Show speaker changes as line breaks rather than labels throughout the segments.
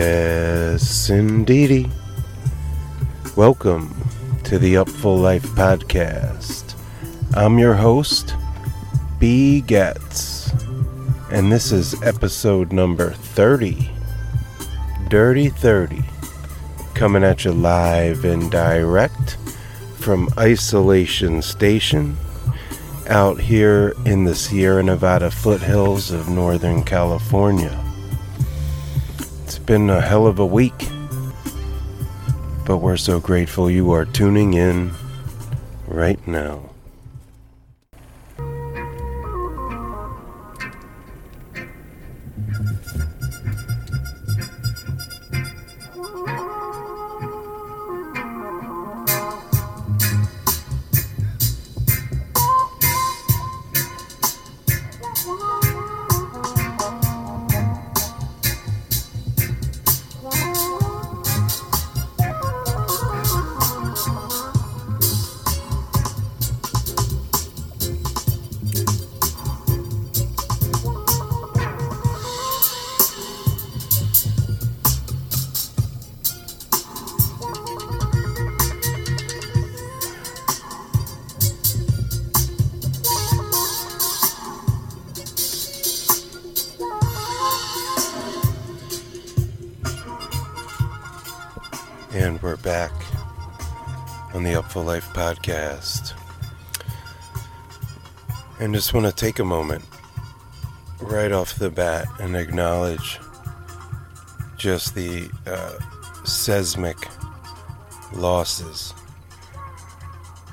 Yes, indeedy. Welcome to the Up Upful Life podcast. I'm your host, B. Getz, and this is episode number 30. Dirty 30. Coming at you live and direct from Isolation Station out here in the Sierra Nevada foothills of Northern California. Been a hell of a week, but we're so grateful you are tuning in right now. Just want to take a moment right off the bat and acknowledge just the uh, seismic losses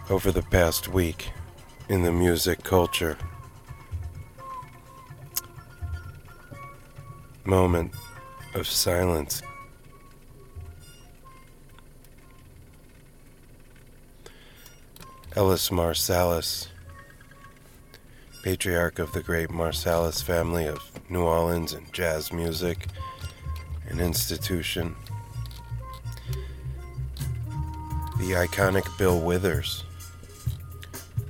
over the past week in the music culture. Moment of silence. Ellis Marsalis, patriarch of the great Marsalis family of New Orleans and jazz music, an institution. The iconic Bill Withers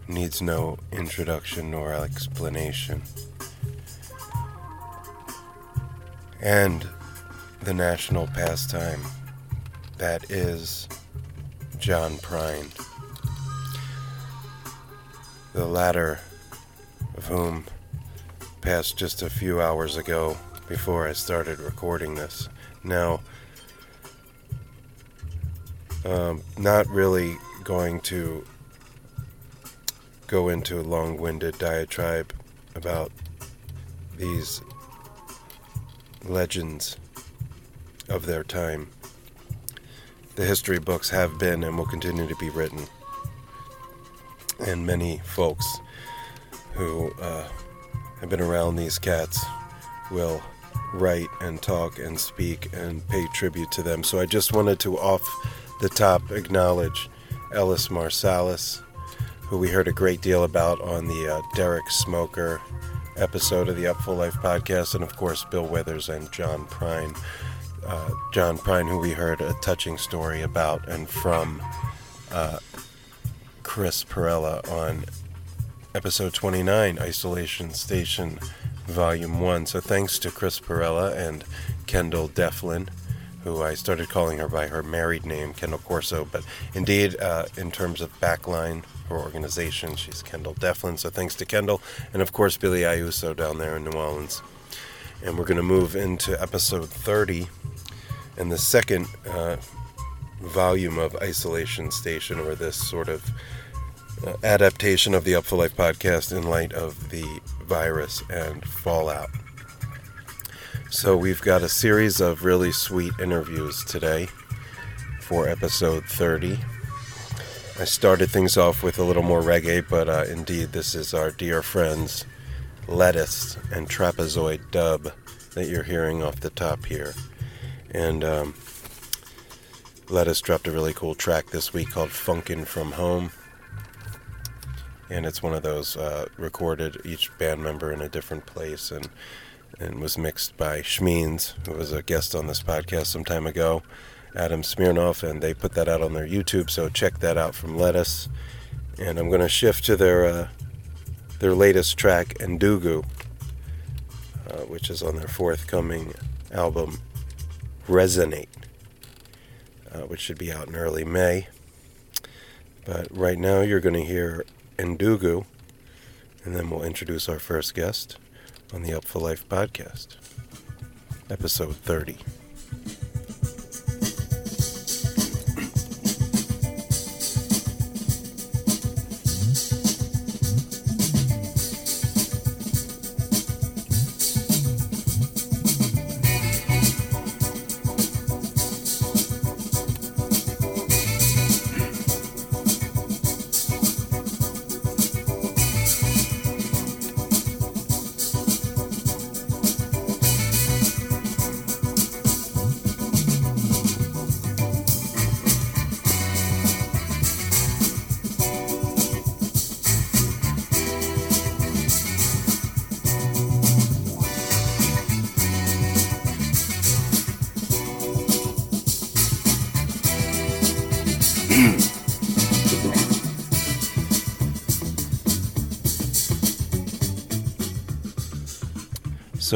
needs no introduction nor explanation. And the national pastime that is John Prine the latter of whom passed just a few hours ago before I started recording this. Now, um, not really going to go into a long winded diatribe about these legends of their time. The history books have been and will continue to be written and many folks who uh, have been around these cats will write and talk and speak and pay tribute to them. So I just wanted to, off the top, acknowledge Ellis Marsalis, who we heard a great deal about on the uh, Derek Smoker episode of the Up Upful Life podcast, and of course, Bill Withers and John Prine. Uh, John Prine, who we heard a touching story about and from uh, Chris Perella on episode 29, Isolation Station, Volume 1. So thanks to Chris Perella and Kendall Deflin, who I started calling her by her married name, Kendall Corso. But indeed, uh, in terms of backline, her organization, she's Kendall Deflin. So thanks to Kendall. And of course, Billy Iuso down there in New Orleans. And we're going to move into episode 30 and the second uh, volume of Isolation Station, or this sort of adaptation of the Upful Life podcast in light of the virus and fallout. So, we've got a series of really sweet interviews today for episode 30. I started things off with a little more reggae, but uh, indeed, this is our dear friends Lettuce and Trapezoid Dub that you're hearing off the top here. And um, Lettuce dropped a really cool track this week called Funkin' From Home and it's one of those uh, recorded each band member in a different place and and was mixed by Schmeens, who was a guest on this podcast some time ago, Adam Smirnoff, and they put that out on their YouTube. So check that out from Lettuce. And I'm going to shift to their uh, their latest track, Ndugu, uh, which is on their forthcoming album, Resonate, uh, which should be out in early May. But right now, you're going to hear Ndugu, and then we'll introduce our first guest on the Upful Life podcast, episode 30.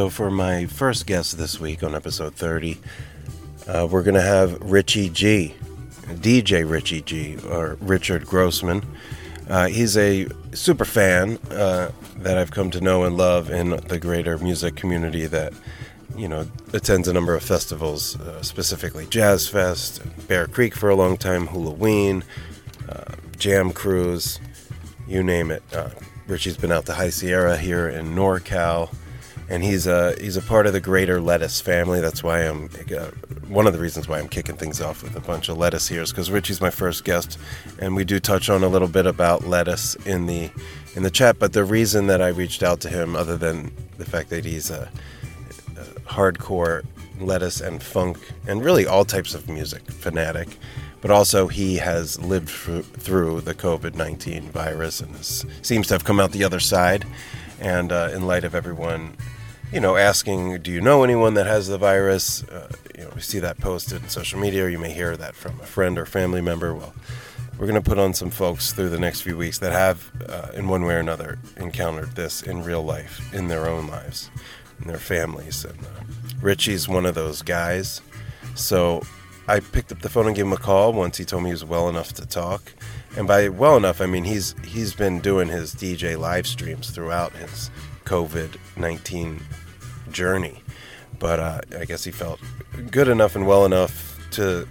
So, for my first guest this week on episode 30, uh, we're going to have Richie G, DJ Richie G, or Richard Grossman. Uh, he's a super fan uh, that I've come to know and love in the greater music community that, you know, attends a number of festivals, uh, specifically Jazz Fest, Bear Creek for a long time, Halloween, uh, Jam Cruise, you name it. Uh, Richie's been out to High Sierra here in NorCal and he's a he's a part of the greater lettuce family. That's why I'm uh, one of the reasons why I'm kicking things off with a bunch of lettuce here is because Richie's my first guest, and we do touch on a little bit about lettuce in the in the chat. But the reason that I reached out to him, other than the fact that he's a, a hardcore lettuce and funk and really all types of music fanatic, but also he has lived through the COVID nineteen virus and seems to have come out the other side. And uh, in light of everyone you know, asking, do you know anyone that has the virus? Uh, you know, we see that posted in social media, or you may hear that from a friend or family member. Well, we're going to put on some folks through the next few weeks that have, uh, in one way or another, encountered this in real life, in their own lives, in their families. And uh, Richie's one of those guys. So I picked up the phone and gave him a call once he told me he was well enough to talk. And by well enough, I mean he's he's been doing his DJ live streams throughout his COVID 19 journey. But uh, I guess he felt good enough and well enough to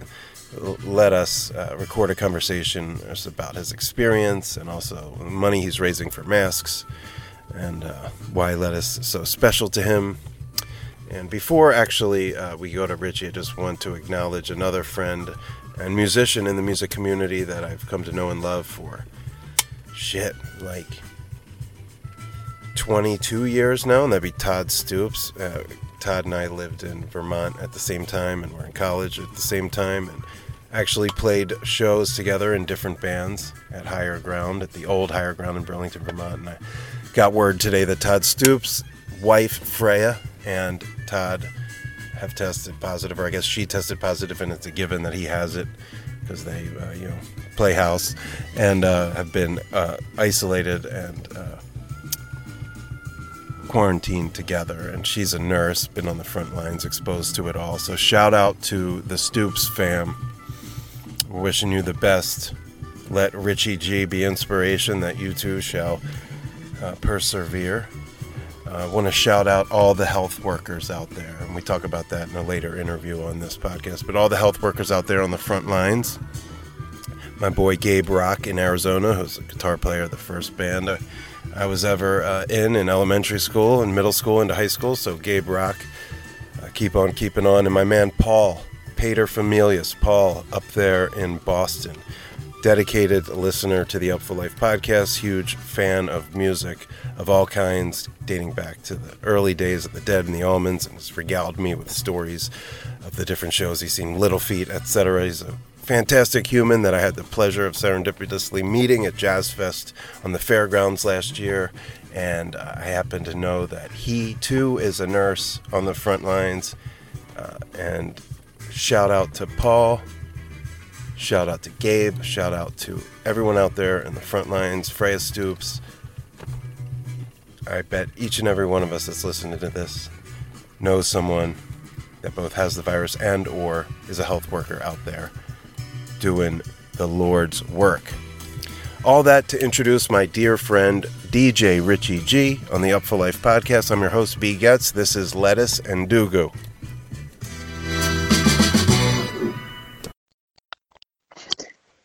let us uh, record a conversation about his experience and also the money he's raising for masks and uh, why lettuce is so special to him. And before actually uh, we go to Richie, I just want to acknowledge another friend and musician in the music community that I've come to know and love for shit, like 22 years now, and that'd be Todd Stoops. Uh, Todd and I lived in Vermont at the same time, and we're in college at the same time, and actually played shows together in different bands at Higher Ground, at the old Higher Ground in Burlington, Vermont. And I got word today that Todd Stoops' wife, Freya, and Todd have tested positive, or I guess she tested positive, and it's a given that he has it because they, uh, you know, play house and uh, have been uh, isolated and uh, quarantined together, and she's a nurse, been on the front lines, exposed to it all. So shout out to the Stoops fam. We're wishing you the best. Let Richie G be inspiration that you too shall uh, persevere. I uh, want to shout out all the health workers out there, and we talk about that in a later interview on this podcast. But all the health workers out there on the front lines. My boy Gabe Rock in Arizona, who's a guitar player of the first band. I was ever uh, in in elementary school and middle school into high school. So Gabe Rock, uh, keep on keeping on, and my man Paul Pater Familius, Paul up there in Boston, dedicated listener to the Upful Life podcast, huge fan of music of all kinds, dating back to the early days of the Dead and the Allmans, and has regaled me with stories of the different shows he's seen, Little Feat, etc. He's a fantastic human that I had the pleasure of serendipitously meeting at Jazz Fest on the fairgrounds last year. And uh, I happen to know that he too is a nurse on the front lines. Uh, and shout out to Paul, shout out to Gabe, shout out to everyone out there in the front lines, Freya Stoops. I bet each and every one of us that's listening to this knows someone that both has the virus and or is a health worker out there doing the Lord's work. All that to introduce my dear friend DJ Richie G on the Upful Life podcast. I'm your host B Getz. This is Lettuce Ndugu.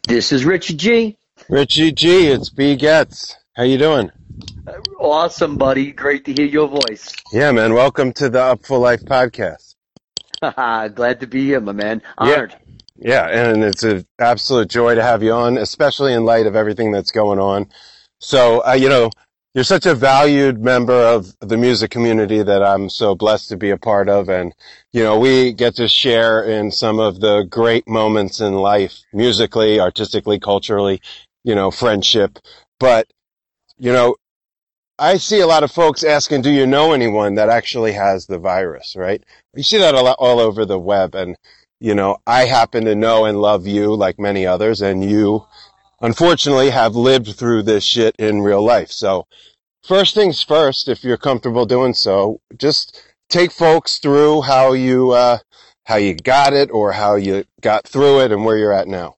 This is Richie G.
Richie G, it's B Getz. How you doing?
Uh, awesome, buddy. Great to hear your voice.
Yeah, man. Welcome to the Upful Life podcast.
Glad to be here, my man. Honored.
Yeah. Yeah, and it's an absolute joy to have you on, especially in light of everything that's going on. So, uh, you know, you're such a valued member of the music community that I'm so blessed to be a part of. And, you know, we get to share in some of the great moments in life, musically, artistically, culturally, you know, friendship. But, you know, I see a lot of folks asking, do you know anyone that actually has the virus, right? You see that a lot all over the web. And, you know, I happen to know and love you like many others and you unfortunately have lived through this shit in real life. So first things first, if you're comfortable doing so, just take folks through how you, uh, how you got it or how you got through it and where you're at now.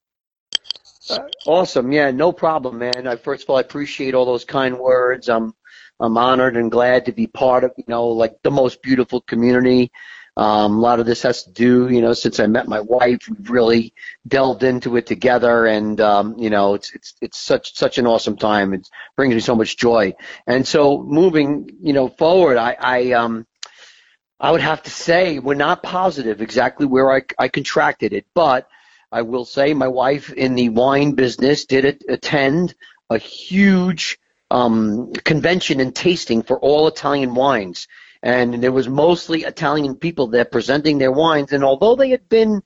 Uh, awesome. Yeah, no problem, man. I, first of all, I appreciate all those kind words. I'm, I'm honored and glad to be part of, you know, like the most beautiful community um, a lot of this has to do, you know, since I met my wife, we've really delved into it together, and um, you know, it's it's it's such such an awesome time. It brings me so much joy. And so, moving, you know, forward, I, I um, I would have to say we're not positive exactly where I I contracted it, but I will say my wife in the wine business did attend a huge um, convention and tasting for all Italian wines and there was mostly Italian people there presenting their wines. And although they had been,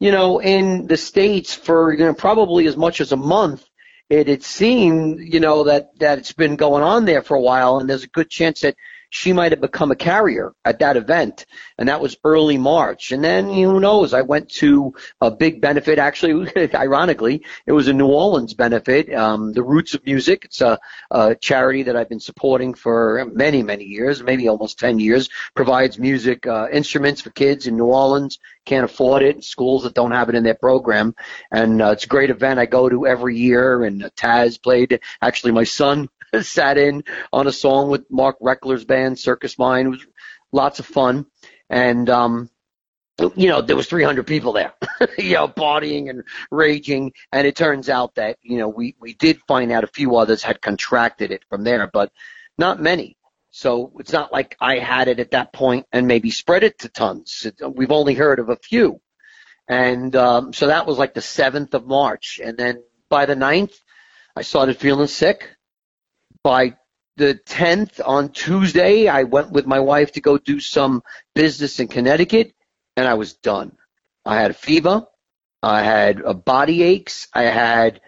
you know, in the states for you know probably as much as a month, it had seemed, you know, that that it's been going on there for a while, and there's a good chance that she might have become a carrier at that event, and that was early March. And then who knows? I went to a big benefit. Actually, ironically, it was a New Orleans benefit, um, the Roots of Music. It's a, a charity that I've been supporting for many, many years, maybe almost 10 years. Provides music uh, instruments for kids in New Orleans can't afford it, schools that don't have it in their program. And uh, it's a great event I go to every year. And uh, Taz played. Actually, my son sat in on a song with Mark Reckler's band, Circus Mind. It was lots of fun. And, um, you know, there was 300 people there, you know, partying and raging. And it turns out that, you know, we, we did find out a few others had contracted it from there, but not many. So it's not like I had it at that point and maybe spread it to tons. We've only heard of a few. And um, so that was like the 7th of March. And then by the 9th, I started feeling sick by the 10th on Tuesday, I went with my wife to go do some business in Connecticut, and I was done. I had a fever. I had a body aches. I had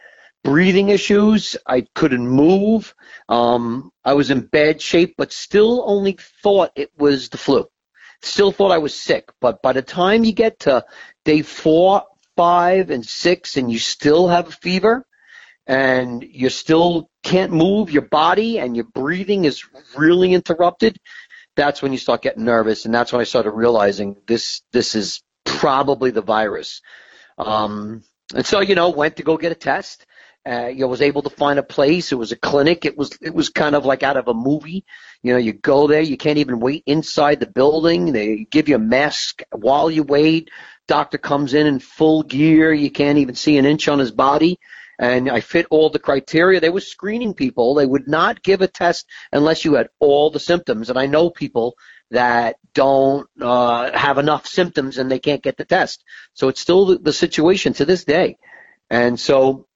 breathing issues. I couldn't move. Um, I was in bad shape, but still only thought it was the flu. Still thought I was sick. But by the time you get to day four, five, and six, and you still have a fever, and you're still can't move your body and your breathing is really interrupted, that's when you start getting nervous. And that's when I started realizing this, this is probably the virus. Um, and so, you know, went to go get a test. Uh, you know, was able to find a place. It was a clinic. It was it was kind of like out of a movie. You know, you go there, you can't even wait inside the building. They give you a mask while you wait. Doctor comes in in full gear. You can't even see an inch on his body and I fit all the criteria. They were screening people. They would not give a test unless you had all the symptoms. And I know people that don't uh, have enough symptoms and they can't get the test. So it's still the, the situation to this day. And so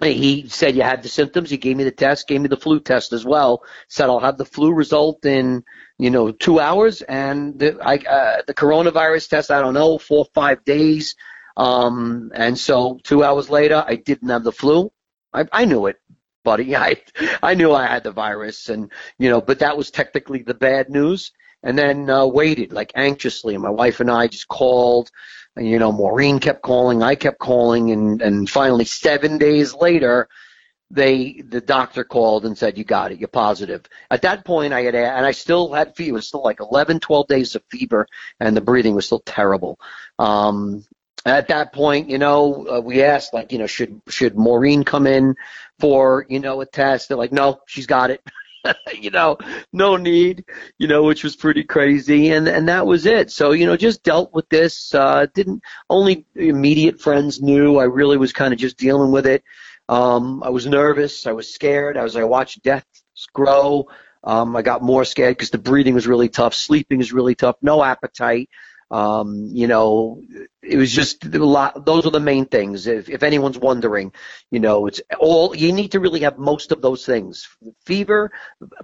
he said you had the symptoms. He gave me the test, gave me the flu test as well. Said I'll have the flu result in you know two hours, and the I, uh, the coronavirus test I don't know four five days. Um, and so two hours later, I didn't have the flu. I, I knew it, buddy. I, I knew I had the virus and, you know, but that was technically the bad news. And then, uh, waited like anxiously. And my wife and I just called and, you know, Maureen kept calling. I kept calling and, and finally seven days later, they the doctor called and said you got it you're positive at that point i had and i still had fever it was still like 11 12 days of fever and the breathing was still terrible um at that point you know uh, we asked like you know should should maureen come in for you know a test they're like no she's got it you know no need you know which was pretty crazy and and that was it so you know just dealt with this uh didn't only immediate friends knew i really was kind of just dealing with it um, I was nervous. I was scared. As I watched death grow, um, I got more scared because the breathing was really tough. Sleeping is really tough. No appetite. Um, you know, it was just a lot. Those are the main things. If, if anyone's wondering, you know, it's all you need to really have most of those things: fever,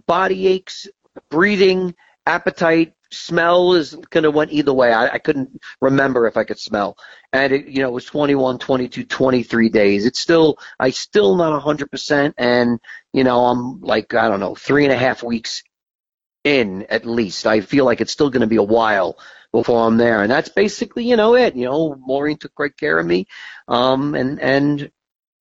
body aches, breathing, appetite, smell is going to went either way. I, I couldn't remember if I could smell. And it, you know, it was 21, 22, 23 days. It's still, I still not 100%. And, you know, I'm like, I don't know, three and a half weeks in at least. I feel like it's still going to be a while before I'm there. And that's basically, you know, it. You know, Maureen took great care of me. Um, and, and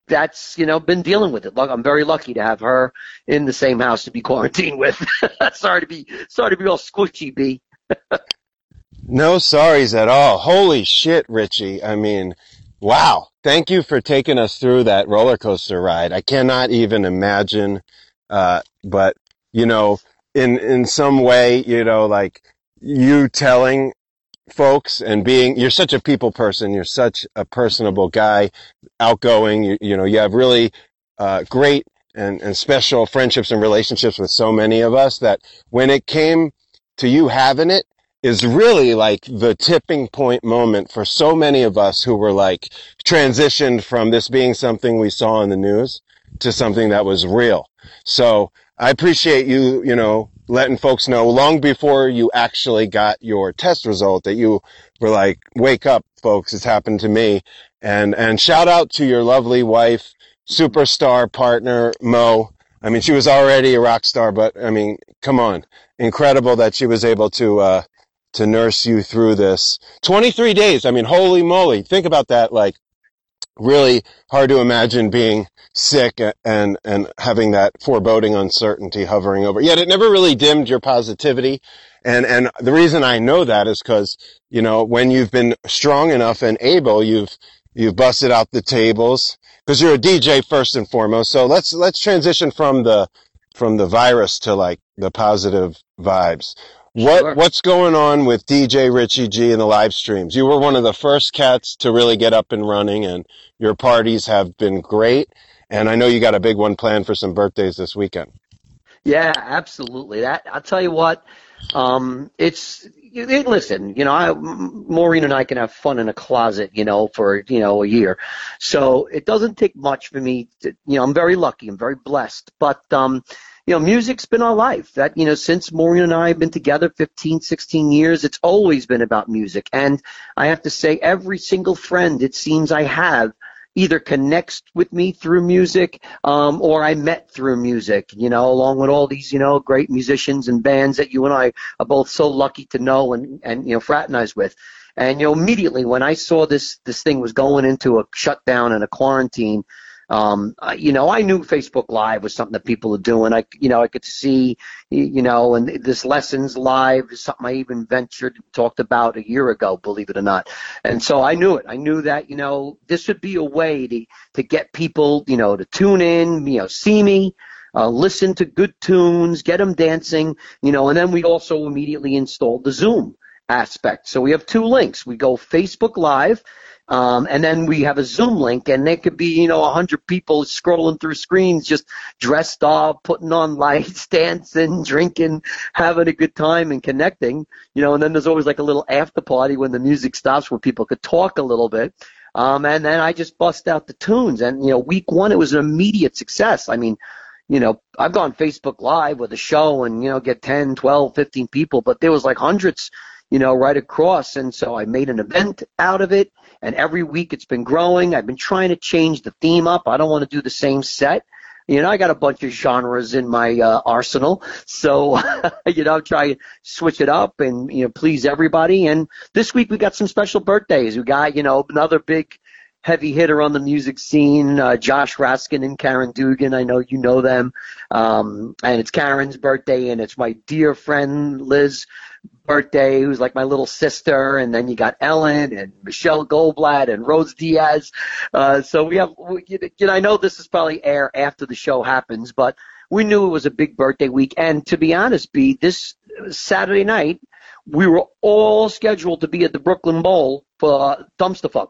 that's you know been dealing with it. Look, I'm very lucky to have her in the same house to be quarantined with. sorry to be sorry to be all squishy, B.
no sorries at all. Holy shit, Richie. I mean, wow. Thank you for taking us through that roller coaster ride. I cannot even imagine. Uh, but you know, in in some way, you know, like you telling folks and being you're such a people person. You're such a personable guy outgoing. You, you know you have really uh, great and, and special friendships and relationships with so many of us that when it came to you having it is really like the tipping point moment for so many of us who were like transitioned from this being something we saw in the news to something that was real. So I appreciate you, you know, letting folks know long before you actually got your test result that you were like, wake up, folks, it's happened to me. And, and shout out to your lovely wife, superstar partner, Mo. I mean, she was already a rock star, but I mean, come on. Incredible that she was able to, uh, to nurse you through this. 23 days. I mean, holy moly. Think about that. Like, really hard to imagine being sick and and having that foreboding uncertainty hovering over. Yet it never really dimmed your positivity. And and the reason I know that is because you know when you've been strong enough and able, you've you've busted out the tables because you're a DJ first and foremost. So let's let's transition from the from the virus to like the positive vibes. What sure. what's going on with DJ Richie G and the live streams? You were one of the first cats to really get up and running, and your parties have been great. And I know you got a big one planned for some birthdays this weekend.
Yeah, absolutely. That I'll tell you what. Um, it's it, listen, you know, I, Maureen and I can have fun in a closet, you know, for you know a year. So it doesn't take much for me. To, you know, I'm very lucky. I'm very blessed. But um, you know, music's been our life. That, you know, since Maureen and I have been together 15, 16 years, it's always been about music. And I have to say, every single friend it seems I have either connects with me through music, um, or I met through music, you know, along with all these, you know, great musicians and bands that you and I are both so lucky to know and, and, you know, fraternize with. And, you know, immediately when I saw this, this thing was going into a shutdown and a quarantine, um, you know, I knew Facebook Live was something that people are doing. I, you know, I could see, you know, and this lessons live is something I even ventured talked about a year ago, believe it or not. And so I knew it. I knew that, you know, this would be a way to to get people, you know, to tune in, you know, see me. Uh, listen to good tunes, get them dancing, you know, and then we also immediately installed the Zoom aspect. So we have two links. We go Facebook Live, um, and then we have a Zoom link, and there could be, you know, a hundred people scrolling through screens, just dressed up, putting on lights, dancing, drinking, having a good time, and connecting. You know, and then there's always like a little after party when the music stops, where people could talk a little bit. Um, and then I just bust out the tunes, and you know, week one it was an immediate success. I mean, you know, I've gone Facebook Live with a show and, you know, get 10, 12, 15 people, but there was like hundreds, you know, right across. And so I made an event out of it and every week it's been growing. I've been trying to change the theme up. I don't want to do the same set. You know, I got a bunch of genres in my uh, arsenal, so you know, try to switch it up and you know please everybody. And this week we got some special birthdays. We got you know another big heavy hitter on the music scene, uh, Josh Raskin and Karen Dugan. I know you know them. Um, and it's Karen's birthday and it's my dear friend Liz birthday, who's like my little sister, and then you got Ellen and Michelle Goldblatt and Rose Diaz. Uh, so we have, we, you know, I know this is probably air after the show happens, but we knew it was a big birthday week. And to be honest, B, this Saturday night, we were all scheduled to be at the Brooklyn Bowl for Dumpstaphunk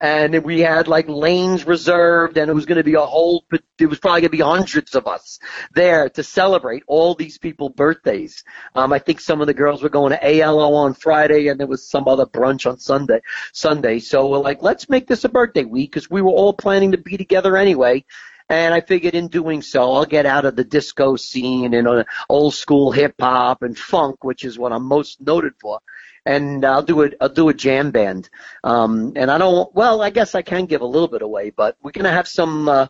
and we had like lanes reserved and it was going to be a whole it was probably going to be hundreds of us there to celebrate all these people birthdays. Um i think some of the girls were going to alo on friday and there was some other brunch on sunday sunday. So we're like let's make this a birthday week because we were all planning to be together anyway and I figured in doing so, I'll get out of the disco scene and uh, old school hip hop and funk, which is what I'm most noted for, and I'll do a I'll do a jam band. Um, and I don't well, I guess I can give a little bit away, but we're gonna have some uh,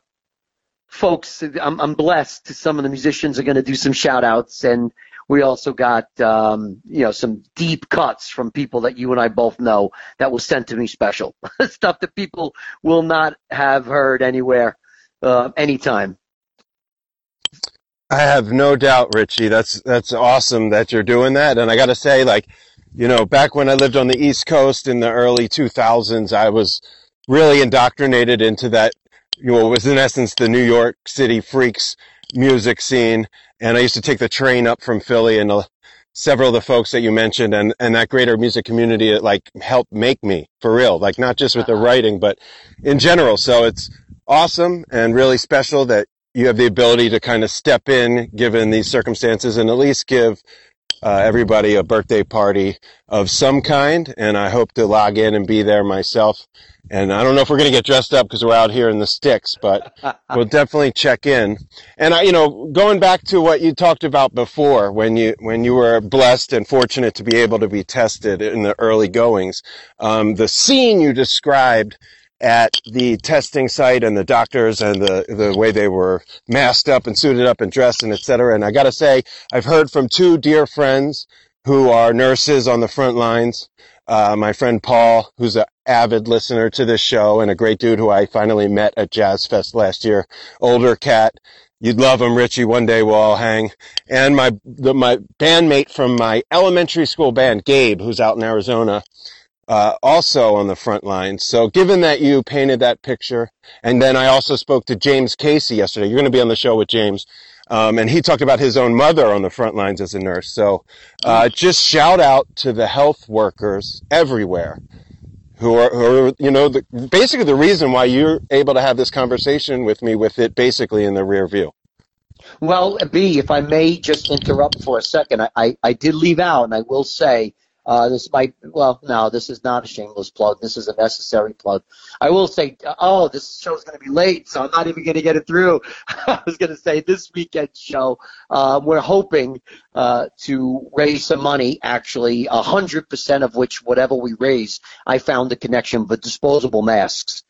folks. I'm, I'm blessed. Some of the musicians are gonna do some shout outs, and we also got um, you know some deep cuts from people that you and I both know that was sent to me special stuff that people will not have heard anywhere uh, anytime.
I have no doubt, Richie. That's that's awesome that you're doing that. And I got to say, like, you know, back when I lived on the East Coast in the early 2000s, I was really indoctrinated into that, you know, it was in essence the New York City freaks music scene. And I used to take the train up from Philly and uh, several of the folks that you mentioned and, and that greater music community that like helped make me for real, like not just with the uh-huh. writing, but in general. So it's awesome and really special that you have the ability to kind of step in given these circumstances and at least give uh, everybody a birthday party of some kind, and I hope to log in and be there myself. And I don't know if we're going to get dressed up because we're out here in the sticks, but we'll definitely check in. And I, you know, going back to what you talked about before, when you when you were blessed and fortunate to be able to be tested in the early goings, um, the scene you described at the testing site and the doctors and the, the way they were masked up and suited up and dressed and et cetera. And I gotta say, I've heard from two dear friends who are nurses on the front lines. Uh, my friend Paul, who's an avid listener to this show and a great dude who I finally met at Jazz Fest last year. Older cat. You'd love him, Richie. One day we'll all hang. And my, the, my bandmate from my elementary school band, Gabe, who's out in Arizona uh, also on the front lines. So given that you painted that picture, and then I also spoke to James Casey yesterday. You're going to be on the show with James. Um, and he talked about his own mother on the front lines as a nurse. So, uh, just shout out to the health workers everywhere who are, who are you know, the, basically the reason why you're able to have this conversation with me with it basically in the rear view.
Well, B, if I may just interrupt for a second, I, I, I did leave out, and I will say uh, this might, well, no, this is not a shameless plug. This is a necessary plug. I will say, oh, this show is going to be late, so I'm not even going to get it through. I was going to say this weekend show, uh, we're hoping uh, to raise some money, actually, 100% of which, whatever we raise, I found a connection for disposable masks.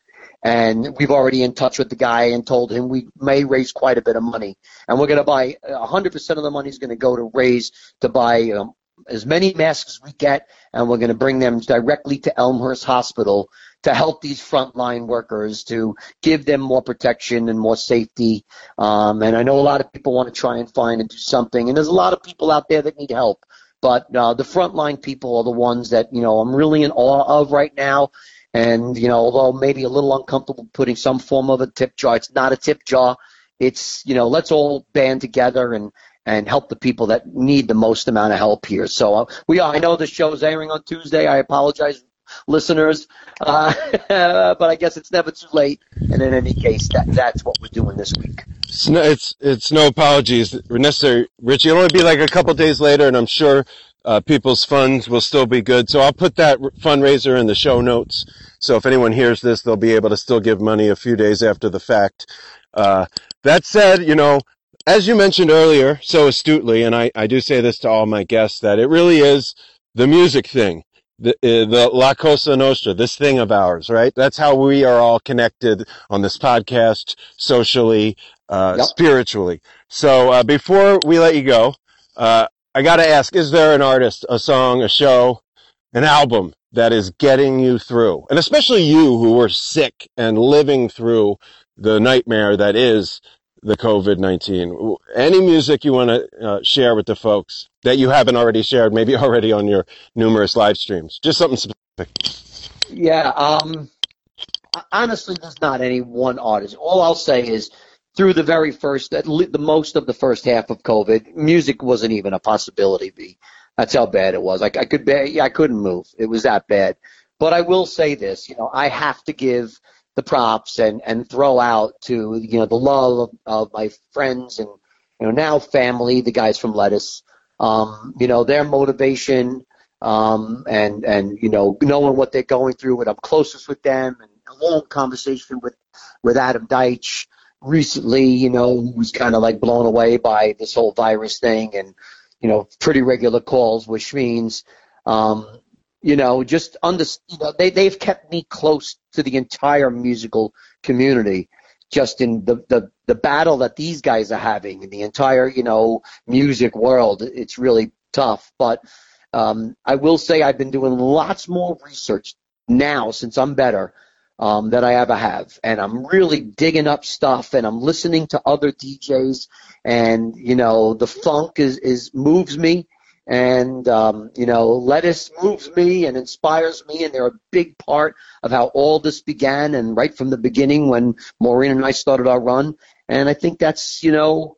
And we've already in touch with the guy and told him we may raise quite a bit of money. And we're going to buy 100% of the money is going to go to raise to buy um, as many masks as we get, and we're going to bring them directly to Elmhurst Hospital to help these frontline workers to give them more protection and more safety. Um, and I know a lot of people want to try and find and do something, and there's a lot of people out there that need help. But uh, the frontline people are the ones that you know I'm really in awe of right now. And you know, although maybe a little uncomfortable putting some form of a tip jar, it's not a tip jar. It's you know, let's all band together and and help the people that need the most amount of help here. So uh, we I know the show is airing on Tuesday. I apologize, listeners, uh, but I guess it's never too late. And in any case, that that's what we're doing this week.
It's no, it's, it's no apologies necessary, Richie. It'll only be like a couple days later, and I'm sure uh, people's funds will still be good. So I'll put that fundraiser in the show notes. So if anyone hears this, they'll be able to still give money a few days after the fact. Uh, that said, you know, as you mentioned earlier so astutely, and I, I do say this to all my guests, that it really is the music thing, the, uh, the La Cosa Nostra, this thing of ours, right? That's how we are all connected on this podcast, socially, uh, yep. spiritually. So uh, before we let you go, uh, I got to ask: Is there an artist, a song, a show, an album that is getting you through, and especially you who were sick and living through the nightmare that is the COVID 19. Any music you want to uh, share with the folks that you haven't already shared, maybe already on your numerous live streams? Just something specific.
Yeah. Um, honestly, there's not any one artist. All I'll say is through the very first, the most of the first half of COVID, music wasn't even a possibility. That's how bad it was. Like I could, yeah, I couldn't move. It was that bad. But I will say this, you know, I have to give the props and and throw out to you know the love of, of my friends and you know now family, the guys from Lettuce. Um, you know their motivation um, and and you know knowing what they're going through. And I'm closest with them and a long conversation with with Adam Deitch recently. You know, who was kind of like blown away by this whole virus thing and you know pretty regular calls with Schmeens. Um, you know, just under, you know, they, they've kept me close to the entire musical community just in the, the, the battle that these guys are having in the entire, you know, music world. It's really tough. But um, I will say I've been doing lots more research now since I'm better um, than I ever have. And I'm really digging up stuff and I'm listening to other DJs and, you know, the funk is, is moves me and um, you know lettuce moves me and inspires me and they're a big part of how all this began and right from the beginning when maureen and i started our run. And i think that's you know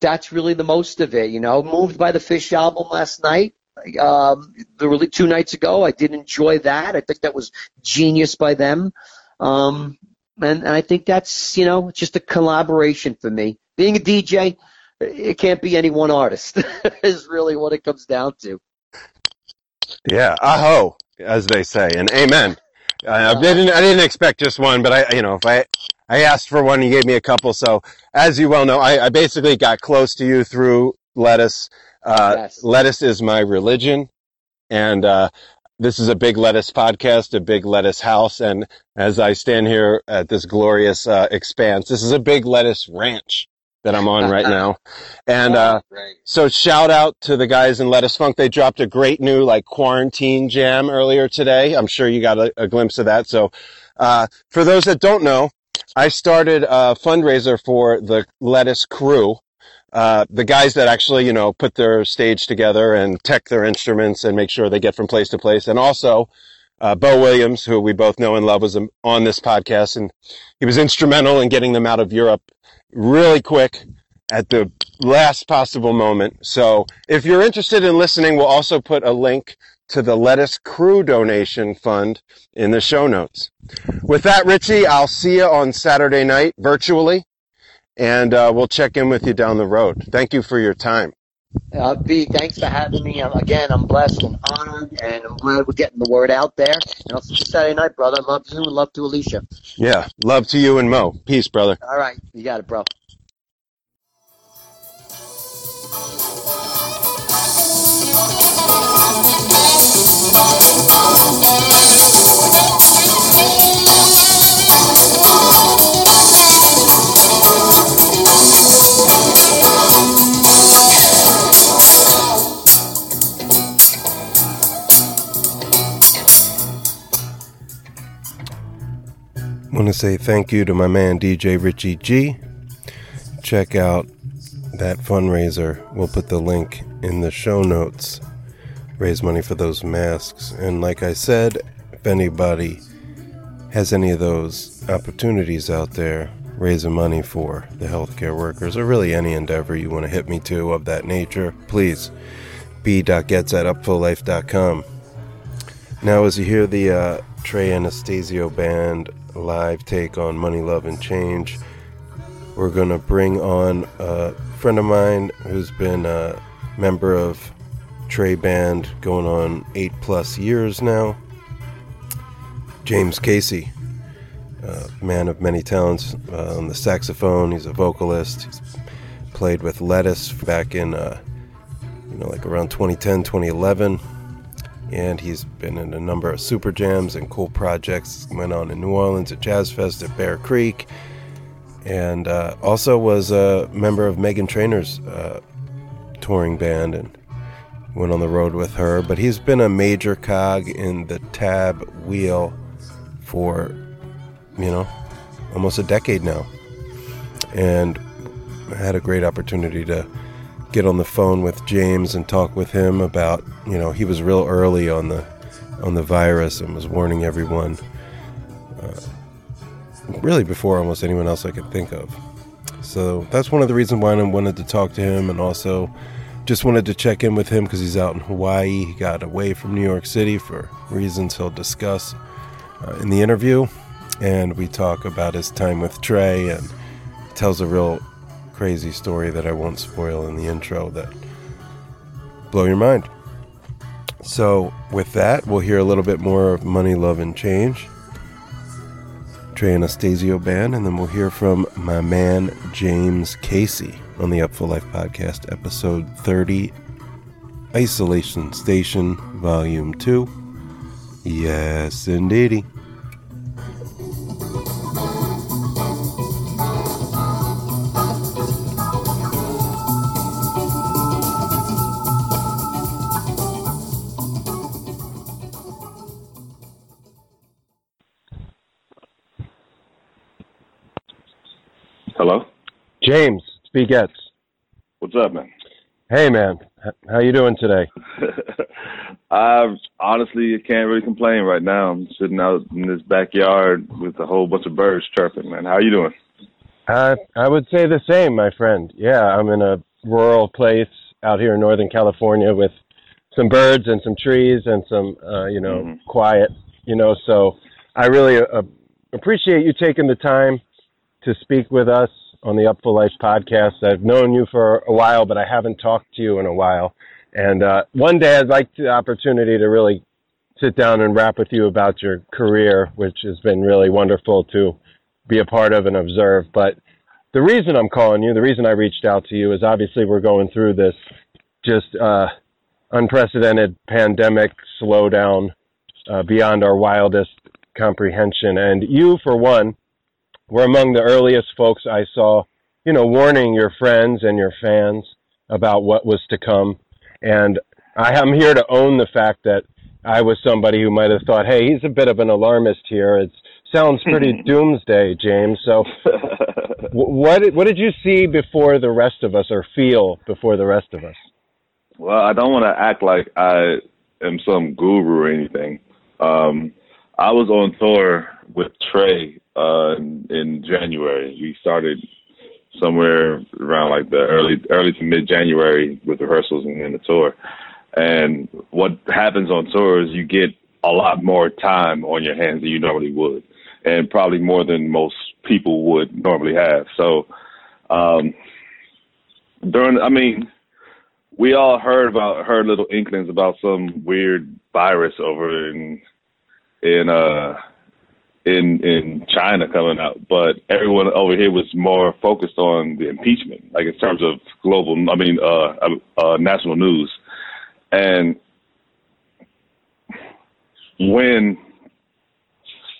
that's really the most of it you know. Moved by the Phish album last night um, the really two nights ago. I did enjoy that. I think that was genius by them. Um, and, and i think that's you know just a collaboration for me. Being a dj it can't be any one artist is really what it comes down to.
Yeah, aho, as they say, and amen. I, I didn't, I didn't expect just one, but I, you know, if I, I asked for one, you gave me a couple. So as you well know, I, I basically got close to you through lettuce. Uh, yes. lettuce is my religion. And, uh, this is a big lettuce podcast, a big lettuce house. And as I stand here at this glorious, uh, expanse, this is a big lettuce ranch that I'm on right now. And uh, so shout out to the guys in Lettuce Funk. They dropped a great new like quarantine jam earlier today. I'm sure you got a, a glimpse of that. So uh, for those that don't know, I started a fundraiser for the Lettuce crew. Uh, the guys that actually, you know, put their stage together and tech their instruments and make sure they get from place to place. And also, uh, Bo Williams, who we both know and love, was on this podcast, and he was instrumental in getting them out of Europe really quick at the last possible moment. So if you're interested in listening, we'll also put a link to the Lettuce Crew donation fund in the show notes. With that, Richie, I'll see you on Saturday night virtually, and uh, we'll check in with you down the road. Thank you for your time.
Uh, B, thanks for having me. Um, again, I'm blessed and honored, and I'm glad we're getting the word out there. And I'll see you Saturday night, brother. Love to you and love to Alicia.
Yeah, love to you and Mo. Peace, brother.
All right, you got it, bro.
Say thank you to my man DJ Richie G. Check out that fundraiser. We'll put the link in the show notes. Raise money for those masks. And like I said, if anybody has any of those opportunities out there, raising money for the healthcare workers, or really any endeavor you want to hit me to of that nature, please b.gets at upfullife.com. Now, as you hear the uh, Trey Anastasio band live take on Money, Love, and Change. We're going to bring on a friend of mine who's been a member of Trey Band going on eight plus years now. James Casey, uh, man of many talents uh, on the saxophone. He's a vocalist. He's played with Lettuce back in, uh, you know, like around 2010, 2011 and he's been in a number of super jams and cool projects. Went on in New Orleans at Jazz Fest at Bear Creek, and uh, also was a member of Meghan Trainor's uh, touring band and went on the road with her. But he's been a major cog in the TAB wheel for, you know, almost a decade now. And I had a great opportunity to get on the phone with James and talk with him about, you know, he was real early on the on the virus and was warning everyone uh, really before almost anyone else I could think of. So that's one of the reasons why I wanted to talk to him and also just wanted to check in with him because he's out in Hawaii. He got away from New York City for reasons he'll discuss uh, in the interview. And we talk about his time with Trey and tells a real crazy story that I won't spoil in the intro that blow your mind. So, with that, we'll hear a little bit more of Money, Love, and Change. Trey Anastasio Band, and then we'll hear from my man James Casey on the Upful Life podcast, episode 30, Isolation Station, Volume 2. Yes, indeedy. James Spiegetz.
What's up, man?
Hey, man. How you doing today?
I honestly can't really complain right now. I'm sitting out in this backyard with a whole bunch of birds chirping, man. How you doing?
Uh, I would say the same, my friend. Yeah, I'm in a rural place out here in Northern California with some birds and some trees and some, uh, you know, mm-hmm. quiet, you know, so I really uh, appreciate you taking the time to speak with us on the Upful Life podcast. I've known you for a while, but I haven't talked to you in a while. And uh, one day I'd like the opportunity to really sit down and rap with you about your career, which has been really wonderful to be a part of and observe. But the reason I'm calling you, the reason I reached out to you is obviously we're going through this just uh, unprecedented pandemic slowdown uh, beyond our wildest comprehension. And you, for one, were among the earliest folks I saw, you know, warning your friends and your fans about what was to come. And I am here to own the fact that I was somebody who might have thought, hey, he's a bit of an alarmist here. It sounds pretty doomsday, James. So, what what did you see before the rest of us, or feel before the rest of us?
Well, I don't want to act like I am some guru or anything. Um, I was on tour with Trey uh, in January. We started somewhere around like the early early to mid January with rehearsals and then the tour. And what happens on tour is you get a lot more time on your hands than you normally would, and probably more than most people would normally have. So um, during, I mean, we all heard about heard little inklings about some weird virus over in in uh in in China coming out, but everyone over here was more focused on the impeachment, like in terms of global, I mean, uh, uh, national news. And when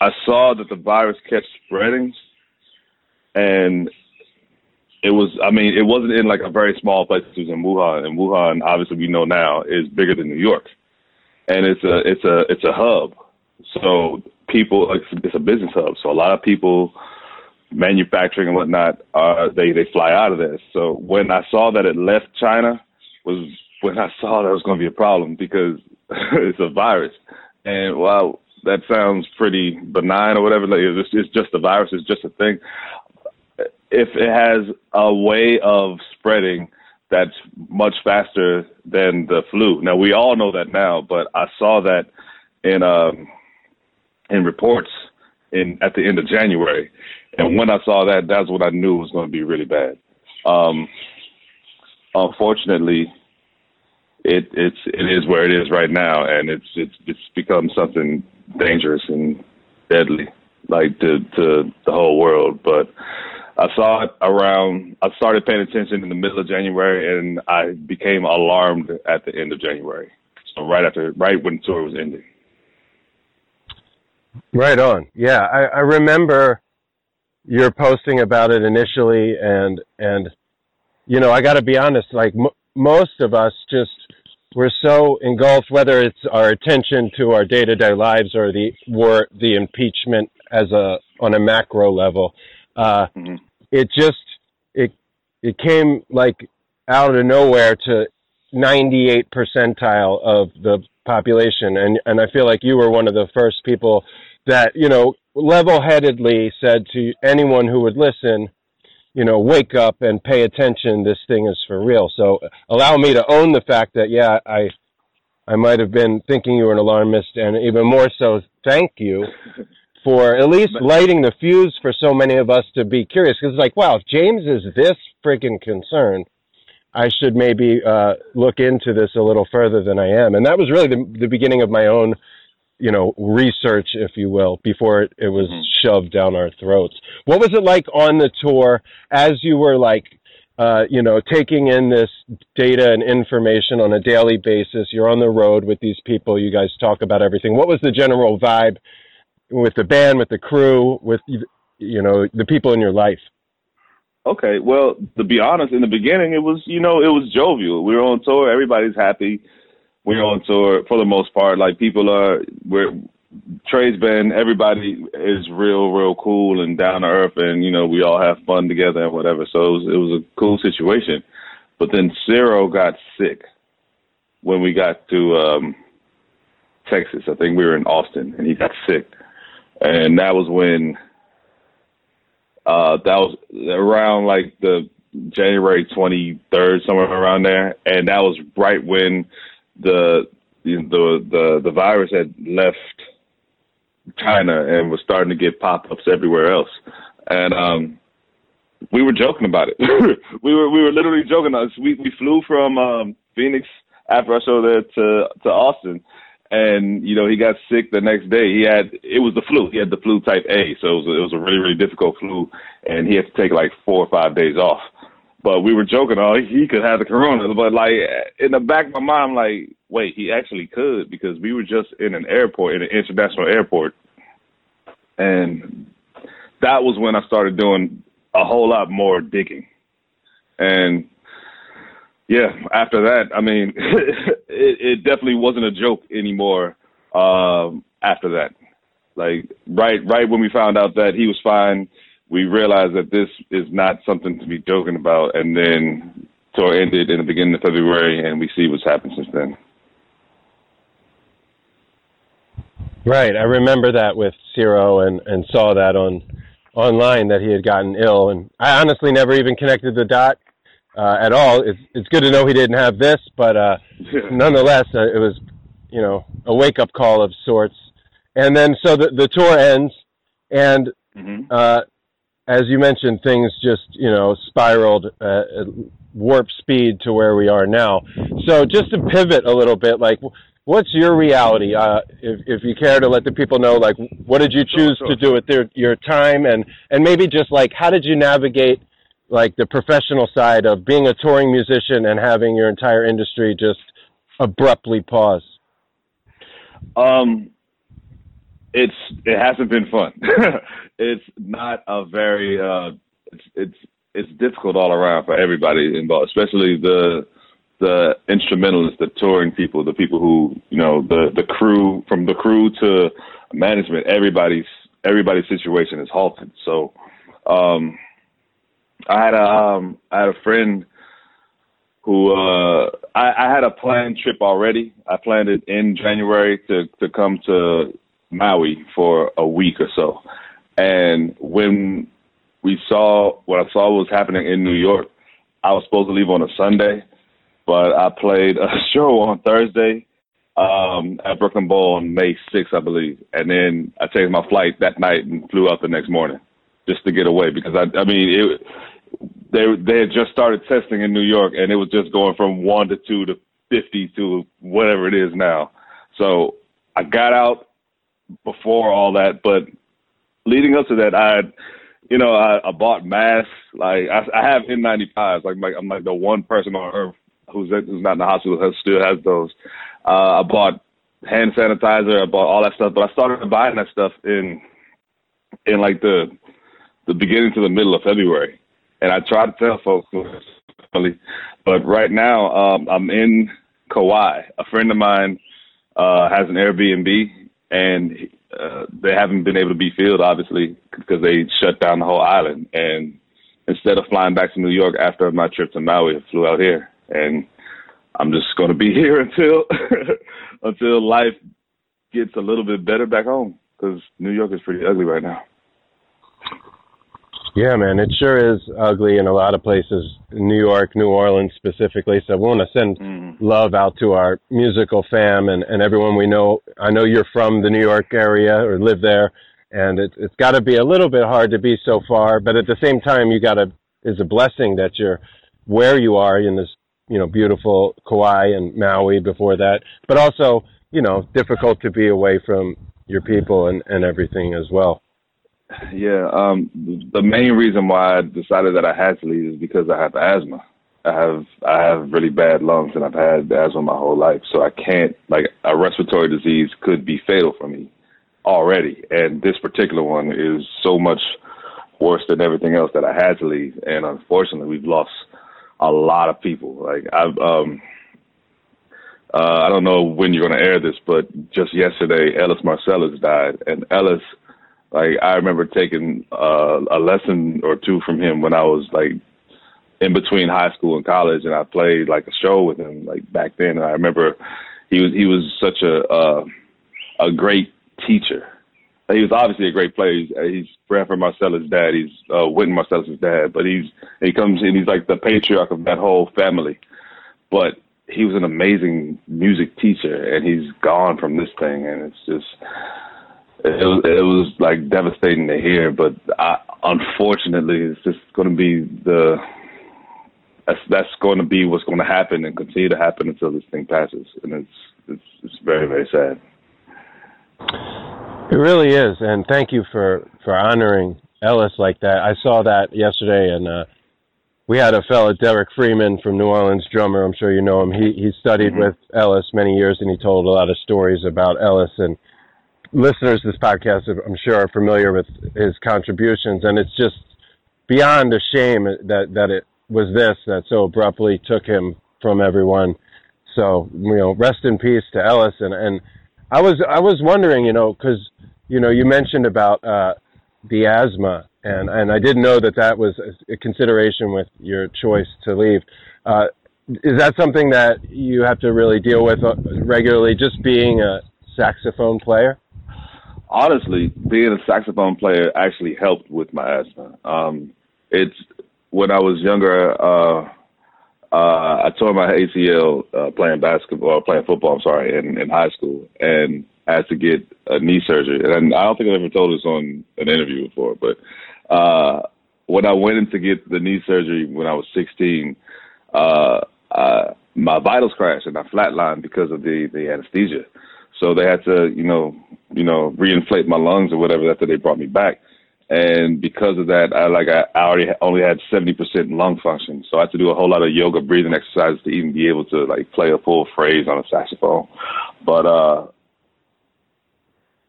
I saw that the virus kept spreading, and it was, I mean, it wasn't in like a very small place. It was in Wuhan, and Wuhan, obviously, we know now is bigger than New York, and it's a it's a it's a hub. So people it's a business hub, so a lot of people manufacturing and whatnot uh they they fly out of there. So when I saw that it left China was when I saw that was going to be a problem because it's a virus. And while that sounds pretty benign or whatever, like it's, it's just a virus, it's just a thing. If it has a way of spreading that's much faster than the flu. Now we all know that now, but I saw that in um in reports in at the end of January. And when I saw that, that's what I knew was going to be really bad. Um, unfortunately, it it's it is where it is right now, and it's it's it's become something dangerous and deadly, like to to the whole world. But I saw it around. I started paying attention in the middle of January, and I became alarmed at the end of January. So right after, right when tour was ending.
Right on. Yeah, I, I remember your posting about it initially, and and you know I got to be honest. Like m- most of us, just we're so engulfed, whether it's our attention to our day to day lives or the war, the impeachment as a on a macro level. Uh, mm-hmm. It just it it came like out of nowhere to 98 percentile of the population, and and I feel like you were one of the first people that you know level headedly said to anyone who would listen you know, wake up and pay attention. This thing is for real. So allow me to own the fact that, yeah, I, I might have been thinking you were an alarmist and even more so, thank you for at least lighting the fuse for so many of us to be curious. Cause it's like, wow, if James is this freaking concerned, I should maybe, uh, look into this a little further than I am. And that was really the, the beginning of my own you know, research, if you will, before it, it was mm-hmm. shoved down our throats. What was it like on the tour as you were like, uh, you know, taking in this data and information on a daily basis? You're on the road with these people. You guys talk about everything. What was the general vibe with the band, with the crew, with, you know, the people in your life?
Okay, well, to be honest, in the beginning, it was, you know, it was jovial. We were on tour. Everybody's happy we're on tour for the most part. Like people are, we're Trey's been everybody is real, real cool and down to earth, and you know we all have fun together and whatever. So it was, it was a cool situation. But then Cyro got sick when we got to um, Texas. I think we were in Austin, and he got sick, and that was when uh, that was around like the January 23rd, somewhere around there, and that was right when the the the the virus had left China and was starting to get pop ups everywhere else, and um, we were joking about it. we were we were literally joking. Us we we flew from um, Phoenix after our show there to to Austin, and you know he got sick the next day. He had it was the flu. He had the flu type A, so it was it was a really really difficult flu, and he had to take like four or five days off. But we were joking, oh, he could have the corona. But like in the back of my mind, I'm like, wait, he actually could because we were just in an airport, in an international airport, and that was when I started doing a whole lot more digging. And yeah, after that, I mean, it, it definitely wasn't a joke anymore. Um, after that, like right, right when we found out that he was fine we realized that this is not something to be joking about. And then tour ended in the beginning of February, and we see what's happened since then.
Right, I remember that with Cyro, and and saw that on online that he had gotten ill, and I honestly never even connected the dot uh, at all. It's it's good to know he didn't have this, but uh, nonetheless, uh, it was you know a wake up call of sorts. And then so the the tour ends, and mm-hmm. uh, as you mentioned, things just you know spiraled uh, at warp speed to where we are now. So just to pivot a little bit, like what's your reality? Uh, if if you care to let the people know, like what did you choose sure, sure. to do with their, your time, and and maybe just like how did you navigate like the professional side of being a touring musician and having your entire industry just abruptly pause?
Um, it's it hasn't been fun. it's not a very uh, it's it's it's difficult all around for everybody involved, especially the the instrumentalists, the touring people, the people who you know the the crew from the crew to management. Everybody's everybody's situation is halted. So um, I had a um, I had a friend who uh, I, I had a planned trip already. I planned it in January to to come to Maui for a week or so. And when we saw what I saw was happening in New York, I was supposed to leave on a Sunday, but I played a show on Thursday um, at Brooklyn Bowl on May 6th, I believe. And then I changed my flight that night and flew out the next morning just to get away because I, I mean, it, they they had just started testing in New York and it was just going from one to two to 50 to whatever it is now. So I got out before all that, but leading up to that, I, you know, I, I bought masks. Like I, I have N95s. Like, like I'm like the one person on earth who's who's not in the hospital who still has those. Uh, I bought hand sanitizer. I bought all that stuff, but I started buying that stuff in in like the the beginning to the middle of February, and I try to tell folks, but right now um, I'm in Kauai. A friend of mine uh, has an Airbnb, and uh, they haven't been able to be filled, obviously, because they shut down the whole island. And instead of flying back to New York after my trip to Maui, I flew out here, and I'm just going to be here until until life gets a little bit better back home, because New York is pretty ugly right now.
Yeah, man, it sure is ugly in a lot of places, New York, New Orleans specifically. So we want to send mm. love out to our musical fam and, and everyone we know. I know you're from the New York area or live there, and it, it's got to be a little bit hard to be so far, but at the same time, you got to, is a blessing that you're where you are in this, you know, beautiful Kauai and Maui before that, but also, you know, difficult to be away from your people and, and everything as well.
Yeah, um, the main reason why I decided that I had to leave is because I have asthma. I have I have really bad lungs, and I've had asthma my whole life. So I can't like a respiratory disease could be fatal for me already, and this particular one is so much worse than everything else that I had to leave. And unfortunately, we've lost a lot of people. Like I've um. Uh, I don't know when you're going to air this, but just yesterday, Ellis Marsalis died, and Ellis like I remember taking uh, a lesson or two from him when I was like in between high school and college, and I played like a show with him like back then. And I remember he was he was such a uh, a great teacher. He was obviously a great player. He's, he's Branford Marsalis' dad. He's uh, Wynton Marsalis' dad. But he's he comes and he's like the patriarch of that whole family. But he was an amazing music teacher, and he's gone from this thing, and it's just it was it was like devastating to hear, but I, unfortunately, it's just going to be the that's that's going to be what's going to happen and continue to happen until this thing passes, and it's it's it's very very sad.
It really is, and thank you for for honoring Ellis like that. I saw that yesterday, and uh, we had a fellow Derek Freeman from New Orleans drummer. I'm sure you know him. He he studied mm-hmm. with Ellis many years, and he told a lot of stories about Ellis and listeners to this podcast, I'm sure, are familiar with his contributions, and it's just beyond a shame that that it was this that so abruptly took him from everyone. So you know, rest in peace to Ellis. And and I was I was wondering, you know, because you know you mentioned about uh, the asthma, and and I didn't know that that was a consideration with your choice to leave. Uh, is that something that you have to really deal with uh, regularly, just being a saxophone player?
Honestly, being a saxophone player actually helped with my asthma. Um, it's when I was younger. Uh, uh, I tore my ACL uh, playing basketball, playing football. I'm sorry, in, in high school, and I had to get a knee surgery. And I don't think I've ever told this on an interview before, but uh, when I went in to get the knee surgery when I was 16, uh, uh, my vitals crashed and I flatlined because of the the anesthesia. So they had to, you know, you know, reinflate my lungs or whatever after they brought me back. And because of that, I like I already only had 70% lung function. So I had to do a whole lot of yoga breathing exercises to even be able to like play a full phrase on a saxophone. But uh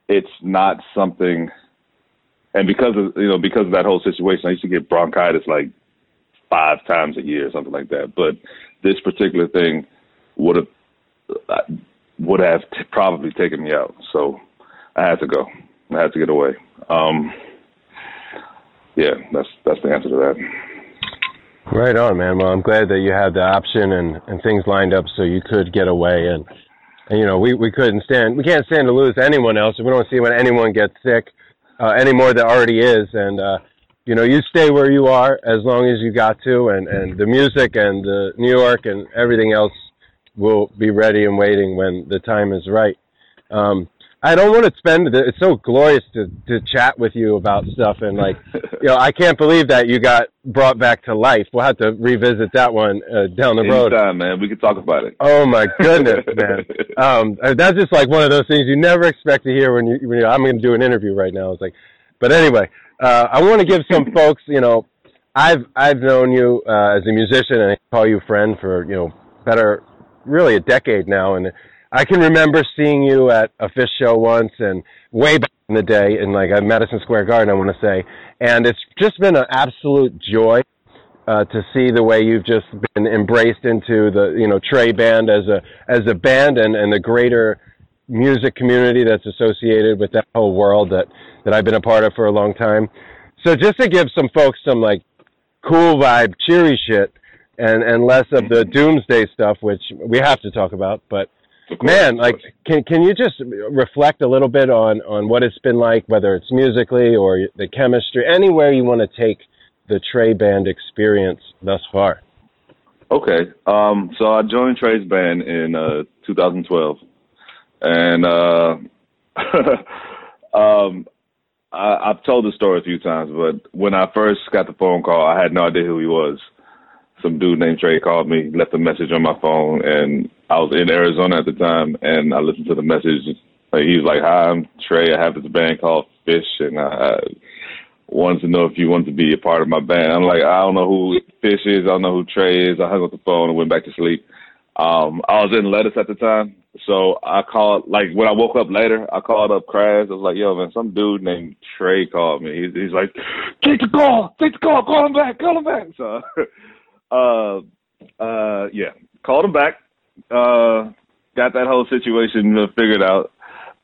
it's not something and because of you know, because of that whole situation, I used to get bronchitis like five times a year or something like that. But this particular thing would have would have t- probably taken me out. So I had to go. I had to get away. Um, yeah, that's that's the answer to that.
Right on, man. Well, I'm glad that you had the option and, and things lined up so you could get away. And, and you know, we, we couldn't stand, we can't stand to lose anyone else. We don't see when anyone gets sick uh, any more that already is. And, uh, you know, you stay where you are as long as you got to. And, and the music and the New York and everything else will be ready and waiting when the time is right. Um, I don't want to spend the, it's so glorious to, to chat with you about stuff and like, you know, I can't believe that you got brought back to life. We'll have to revisit that one uh, down the road.
Anytime, man. We can talk about it.
Oh my goodness, man. Um, uh, that's just like one of those things you never expect to hear when you, when you I'm going to do an interview right now. It's like, but anyway, uh, I want to give some folks, you know, I've, I've known you, uh, as a musician and I call you friend for, you know, better really a decade now, and I can remember seeing you at a Phish show once, and way back in the day, in like Madison Square Garden, I want to say, and it's just been an absolute joy uh, to see the way you've just been embraced into the you know Trey band as a as a band and and the greater music community that's associated with that whole world that that I've been a part of for a long time. So just to give some folks some like cool vibe, cheery shit, and and less of the doomsday stuff, which we have to talk about. But
course,
man, like, can can you just reflect a little bit on on what it's been like, whether it's musically or the chemistry, anywhere you want to take the Trey band experience thus far?
Okay. Um, so I joined Trey's band in uh, 2012, and uh, um, I, I've told the story a few times, but when I first got the phone call, I had no idea who he was. Some dude named Trey called me, left a message on my phone, and I was in Arizona at the time, and I listened to the message. Like, he was like, "Hi, I'm Trey. I have this band called Phish, and I wanted to know if you wanted to be a part of my band." I'm like, "I don't know who Phish is. I don't know who Trey is." I hung up the phone and went back to sleep. Um, I was in Lettuce at the time, so I called. Like when I woke up later, I called up Kraz. I was like, "Yo, man, some dude named Trey called me." He's, he's like, "Take the call, take the call, call him back, call him back." So, uh, uh, yeah, called him back. Uh, got that whole situation figured out,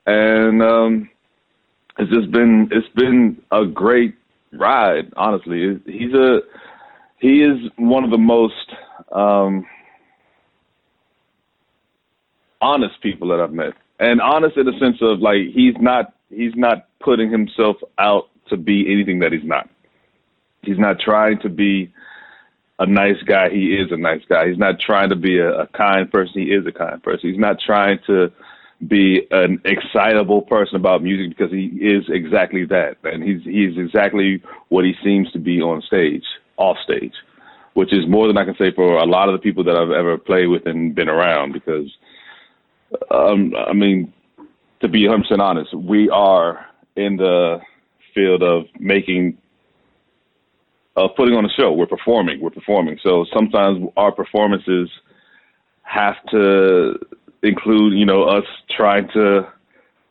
and um, it's just been it's been a great ride. Honestly, he's a he is one of the most um, honest people that I've met, and honest in the sense of like he's not he's not putting himself out to be anything that he's not. He's not trying to be a nice guy. He is a nice guy. He's not trying to be a, a kind person. He is a kind person. He's not trying to be an excitable person about music because he is exactly that, and he's he's exactly what he seems to be on stage, off stage, which is more than I can say for a lot of the people that I've ever played with and been around. Because, um, I mean, to be 100 percent honest, we are in the field of making of putting on a show. We're performing. We're performing. So sometimes our performances have to include, you know, us trying to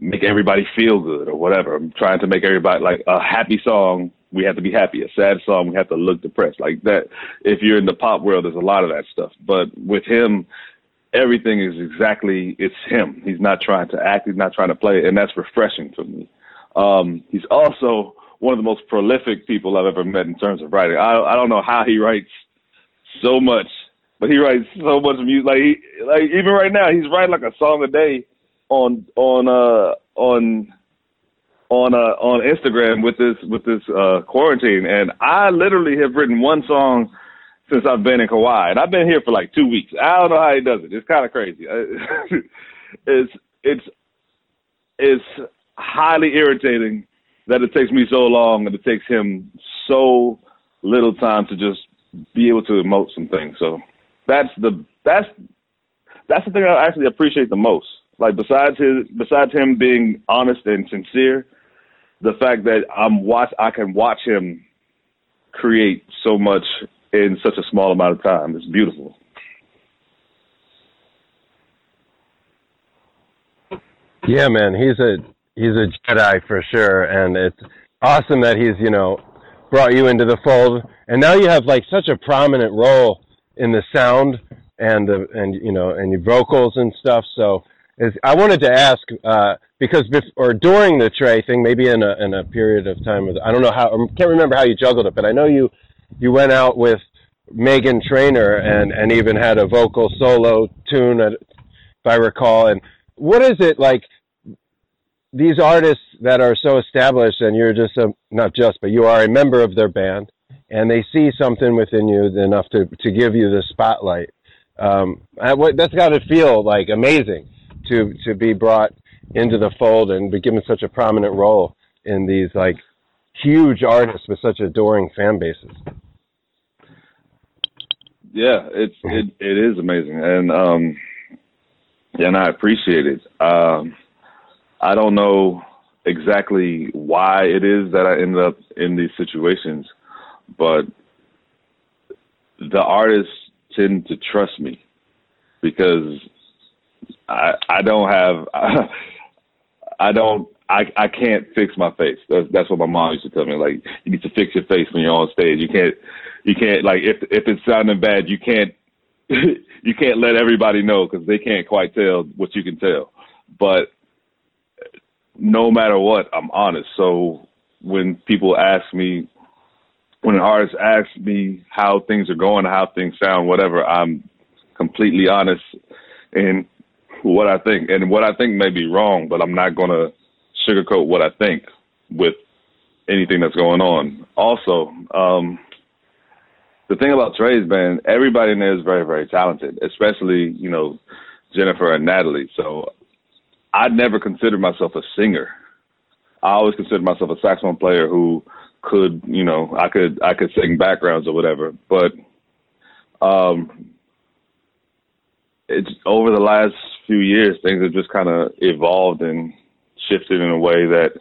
make everybody feel good or whatever. I'm trying to make everybody like a happy song. We have to be happy. A sad song, we have to look depressed. Like that. If you're in the pop world, there's a lot of that stuff. But with him, everything is exactly it's him. He's not trying to act. He's not trying to play, and that's refreshing to me. Um, he's also one of the most prolific people I've ever met in terms of writing. I I don't know how he writes so much, but he writes so much music. Like he, like even right now, he's writing like a song a day on on uh on on uh on Instagram with this with this uh quarantine, and I literally have written one song since I've been in Kauai, and I've been here for like two weeks. I don't know how he does it. It's kind of crazy. it's it's it's highly irritating that it takes me so long and it takes him so little time to just be able to emote some things. So that's the that's that's the thing I actually appreciate the most. Like besides his besides him being honest and sincere, the fact that I'm watch I can watch him create so much in such a small amount of time. It's beautiful.
Yeah, man, he's a he's a Jedi for sure, and it's awesome that he's you know brought you into the fold, and now you have like such a prominent role in the sound and the and you know and your vocals and stuff. So, is I wanted to ask uh, because bef- or during the Trey thing, maybe in a in a period of time, I don't know how I can't remember how you juggled it, but I know you you went out with Meghan Trainor and and even had a vocal solo tune, if I recall, and what is it like these artists that are so established and you're just a, not just but you are a member of their band and they see something within you enough to to give you the spotlight um that's got to feel like amazing to to be brought into the fold and be given such a prominent role in these like huge artists with such adoring fan bases
yeah it's it it is amazing and um and I appreciate it. Um, I don't know exactly why it is that I end up in these situations, but the artists tend to trust me because I I don't have I, don't I I can't fix my face. That's that's what my mom used to tell me. Like you need to fix your face when you're on stage. You can't you can't like if if it's sounding bad, you can't you can't let everybody know because they can't quite tell what you can tell. But no matter what, I'm honest. So when people ask me, when an artist asks me how things are going, how things sound, whatever, I'm completely honest in what I think. And what I think may be wrong, but I'm not going to sugarcoat what I think with anything that's going on. Also, um, the thing about Trey's band, everybody in there is very, very talented, especially, you know, Jennifer and Natalie. So I never considered myself a singer. I always considered myself a saxophone player who could, you know, I could I could sing backgrounds or whatever. But um it's over the last few years things have just kind of evolved and shifted in a way that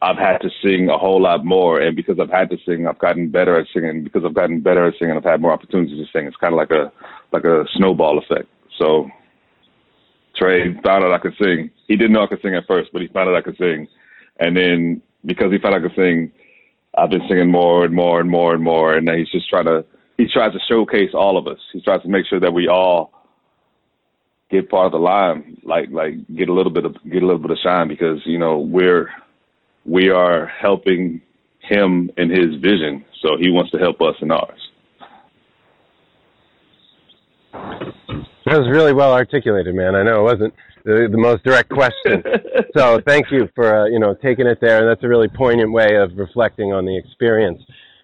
I've had to sing a whole lot more, and because I've had to sing, I've gotten better at singing. Because I've gotten better at singing, I've had more opportunities to sing. It's kind of like a like a snowball effect. So Trey found out I could sing. He didn't know I could sing at first, but he found out I could sing, and then because he found out I could sing, I've been singing more and more and more and more. And then he's just trying to he tries to showcase all of us. He tries to make sure that we all get part of the line, like like get a little bit of get a little bit of shine because you know we're we are helping him in his vision, so he wants to help us in ours.
That was really well articulated, man. I know it wasn't the, the most direct question, so thank you for uh, you know taking it there. And that's a really poignant way of reflecting on the experience.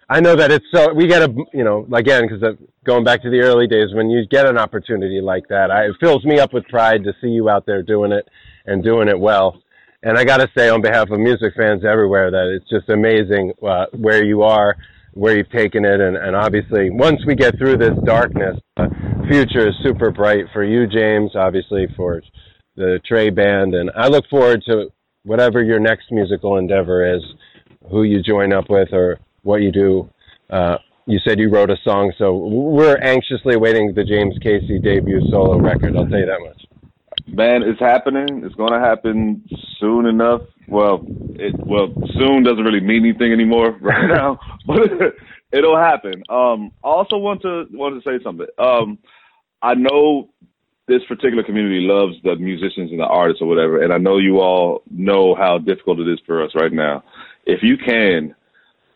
I know that it's so we get a you know again because going back to the early days when you get an opportunity like that, I, it fills me up with pride to see you out there doing it and doing it well. And I got to say, on behalf of music fans everywhere, that it's just amazing uh, where you are, where you've taken it, and, and obviously, once we get through this darkness, the future is super bright for you, James. Obviously, for the Trey Band, and I look forward to whatever your next musical endeavor is, who you join up with, or what you do. Uh, you said you wrote a song, so we're anxiously awaiting the James Casey debut solo record. I'll tell you that much.
Man, it's happening. It's going to happen soon enough. Well, it well soon doesn't really mean anything anymore right now, but it'll happen. Um, I also want to want to say something. Um, I know this particular community loves the musicians and the artists or whatever, and I know you all know how difficult it is for us right now. If you can,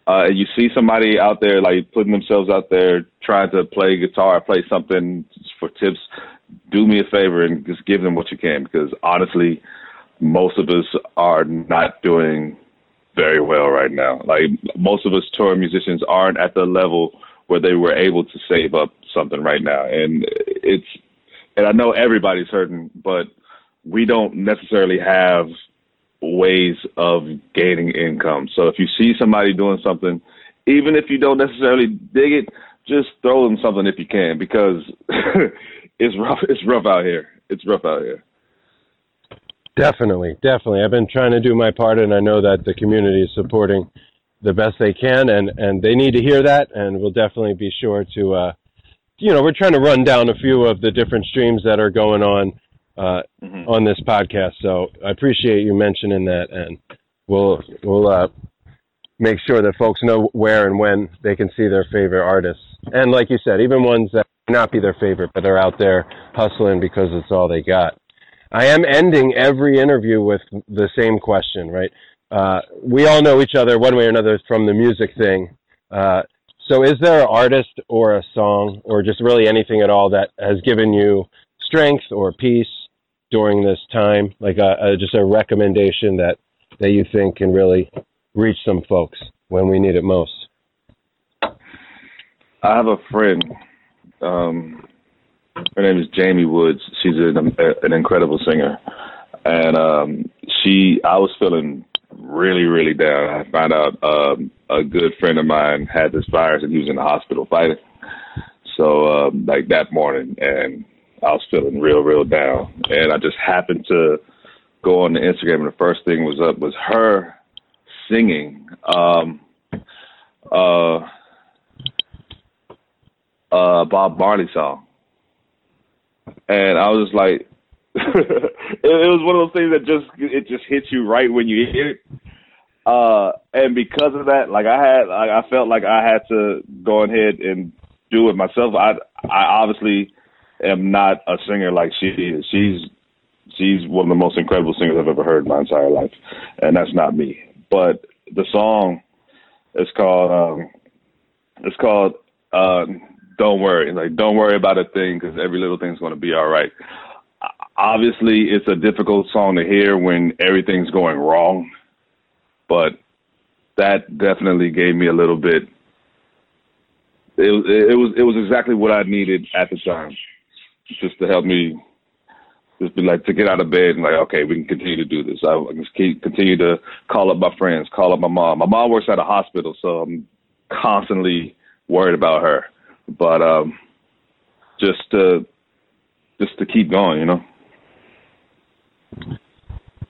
uh, you see somebody out there like putting themselves out there trying to play guitar, play something for tips, do me a favor and just give them what you can because honestly, most of us are not doing very well right now. Like most of us touring musicians aren't at the level where they were able to save up something right now. And it's, and I know everybody's hurting, but we don't necessarily have ways of gaining income. So if you see somebody doing something, even if you don't necessarily dig it, just throw them something if you can because it's rough. It's rough out here. It's rough out here.
Definitely, definitely. I've been trying to do my part, and I know that the community is supporting the best they can, and and they need to hear that. And we'll definitely be sure to, uh, you know, we're trying to run down a few of the different streams that are going on uh, mm-hmm. on this podcast. So I appreciate you mentioning that, and we'll we'll uh, make sure that folks know where and when they can see their favorite artists. And like you said, even ones that may not be their favorite, but they're out there hustling because it's all they got. I am ending every interview with the same question, right? Uh, we all know each other one way or another from the music thing. Uh, so is there an artist or a song or just really anything at all that has given you strength or peace during this time? Like a, a, just a recommendation that, that you think can really reach some folks when we need it most?
I have a friend. Um, her name is Jamie Woods. She's an, an incredible singer, and um, she. I was feeling really, really down. I found out um, a good friend of mine had this virus, and he was in the hospital fighting. So, um, like that morning, and I was feeling real, real down, and I just happened to go on the Instagram, and the first thing was up was her singing um, uh, uh, Bob Marley song, and I was just like,
it, it was one of those things that just it just hits you right when you hear it. Uh, and because of that, like I had, I felt like I had to go ahead and do it myself. I, I obviously am not a singer like she is. She's, she's one of the most incredible singers I've ever heard in my entire life, and that's not me. But the song is called, um, it's called, uh, "Don't Worry." Like, don't worry about a thing because every little thing's going to be all right. Obviously, it's a difficult song to hear when everything's going wrong but that definitely gave me a little bit. It, it was it was exactly what I needed at the time, just to help me, just be like to get out of bed and like, okay, we can continue to do this. I, I can keep, continue to call up my friends, call up my mom. My mom works at a hospital, so I'm constantly worried about her. But um, just to just to keep going, you know.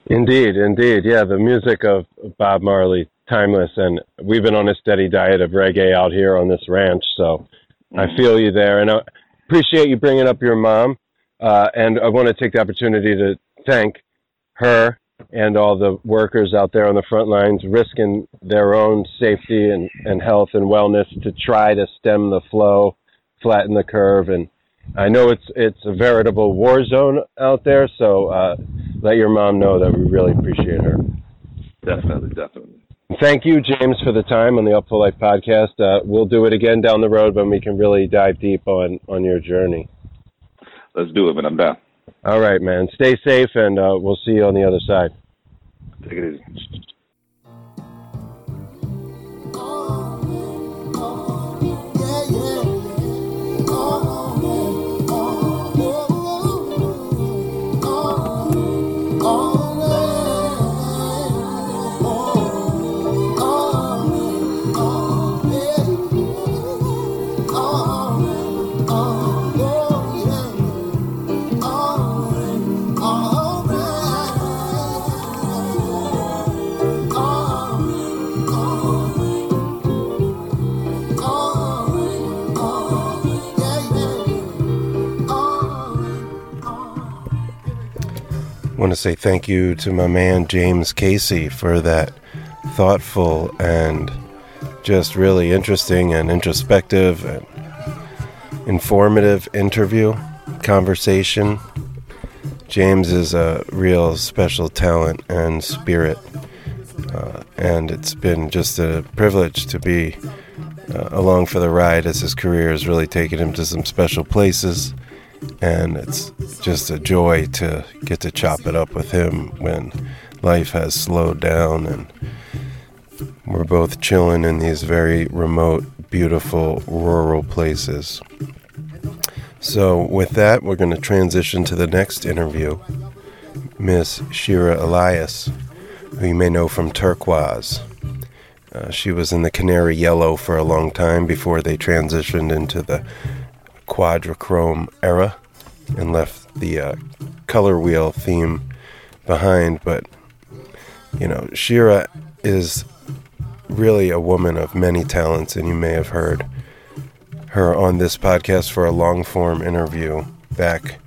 Indeed, indeed. Yeah, the music of Bob Marley, timeless. And we've been on a steady diet of reggae out here on this ranch. So mm-hmm. I feel you there. And I appreciate you bringing up your mom. Uh, and I want to take the opportunity to thank her and all the workers out there on the front lines risking their own safety and, and health and wellness to try to stem the flow, flatten the curve, and I know it's it's a veritable war zone out there, so uh, let your mom know that we really appreciate her.
Definitely, definitely.
Thank you, James, for the time on the Upful Life podcast. Uh, we'll do it again down the road when we can really dive deep on on your journey.
Let's do it, man. I'm down.
All right, man. Stay safe, and uh, we'll see you on the other side.
Take it easy. Want to say thank you to my man James Casey for that thoughtful and just really interesting and introspective and informative interview conversation. James is a real special talent and spirit, uh, and it's been just a privilege to be uh, along for the ride as his career has really taken him to some special places and it's just a joy to get to chop it up with him when life has slowed down and we're both chilling in these very remote, beautiful rural places. So, with that, we're going to transition to the next interview. Miss Shira Elias, who you may know from Turkuaz. Uh, she was in the Canary Yellow for a long time before they transitioned into the quadrichrome era and left the uh, color wheel theme behind. But, you know, Shira is really a woman of many talents, and you may have heard her on this podcast for a long form interview back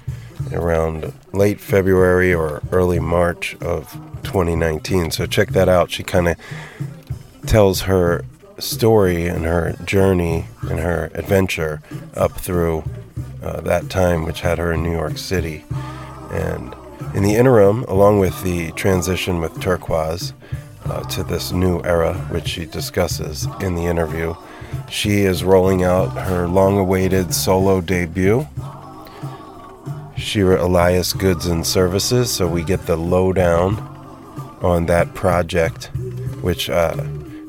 around late February or early March of 2019. So check that out. She kind of tells her story and her journey and her adventure up through uh, that time, which had her in New York City. And in the interim, along with the transition with Turkuaz uh, to this new era, which she discusses in the interview, she is rolling out her long awaited solo debut. Shira Elias Goods and Services, so we get the lowdown on that project, which uh,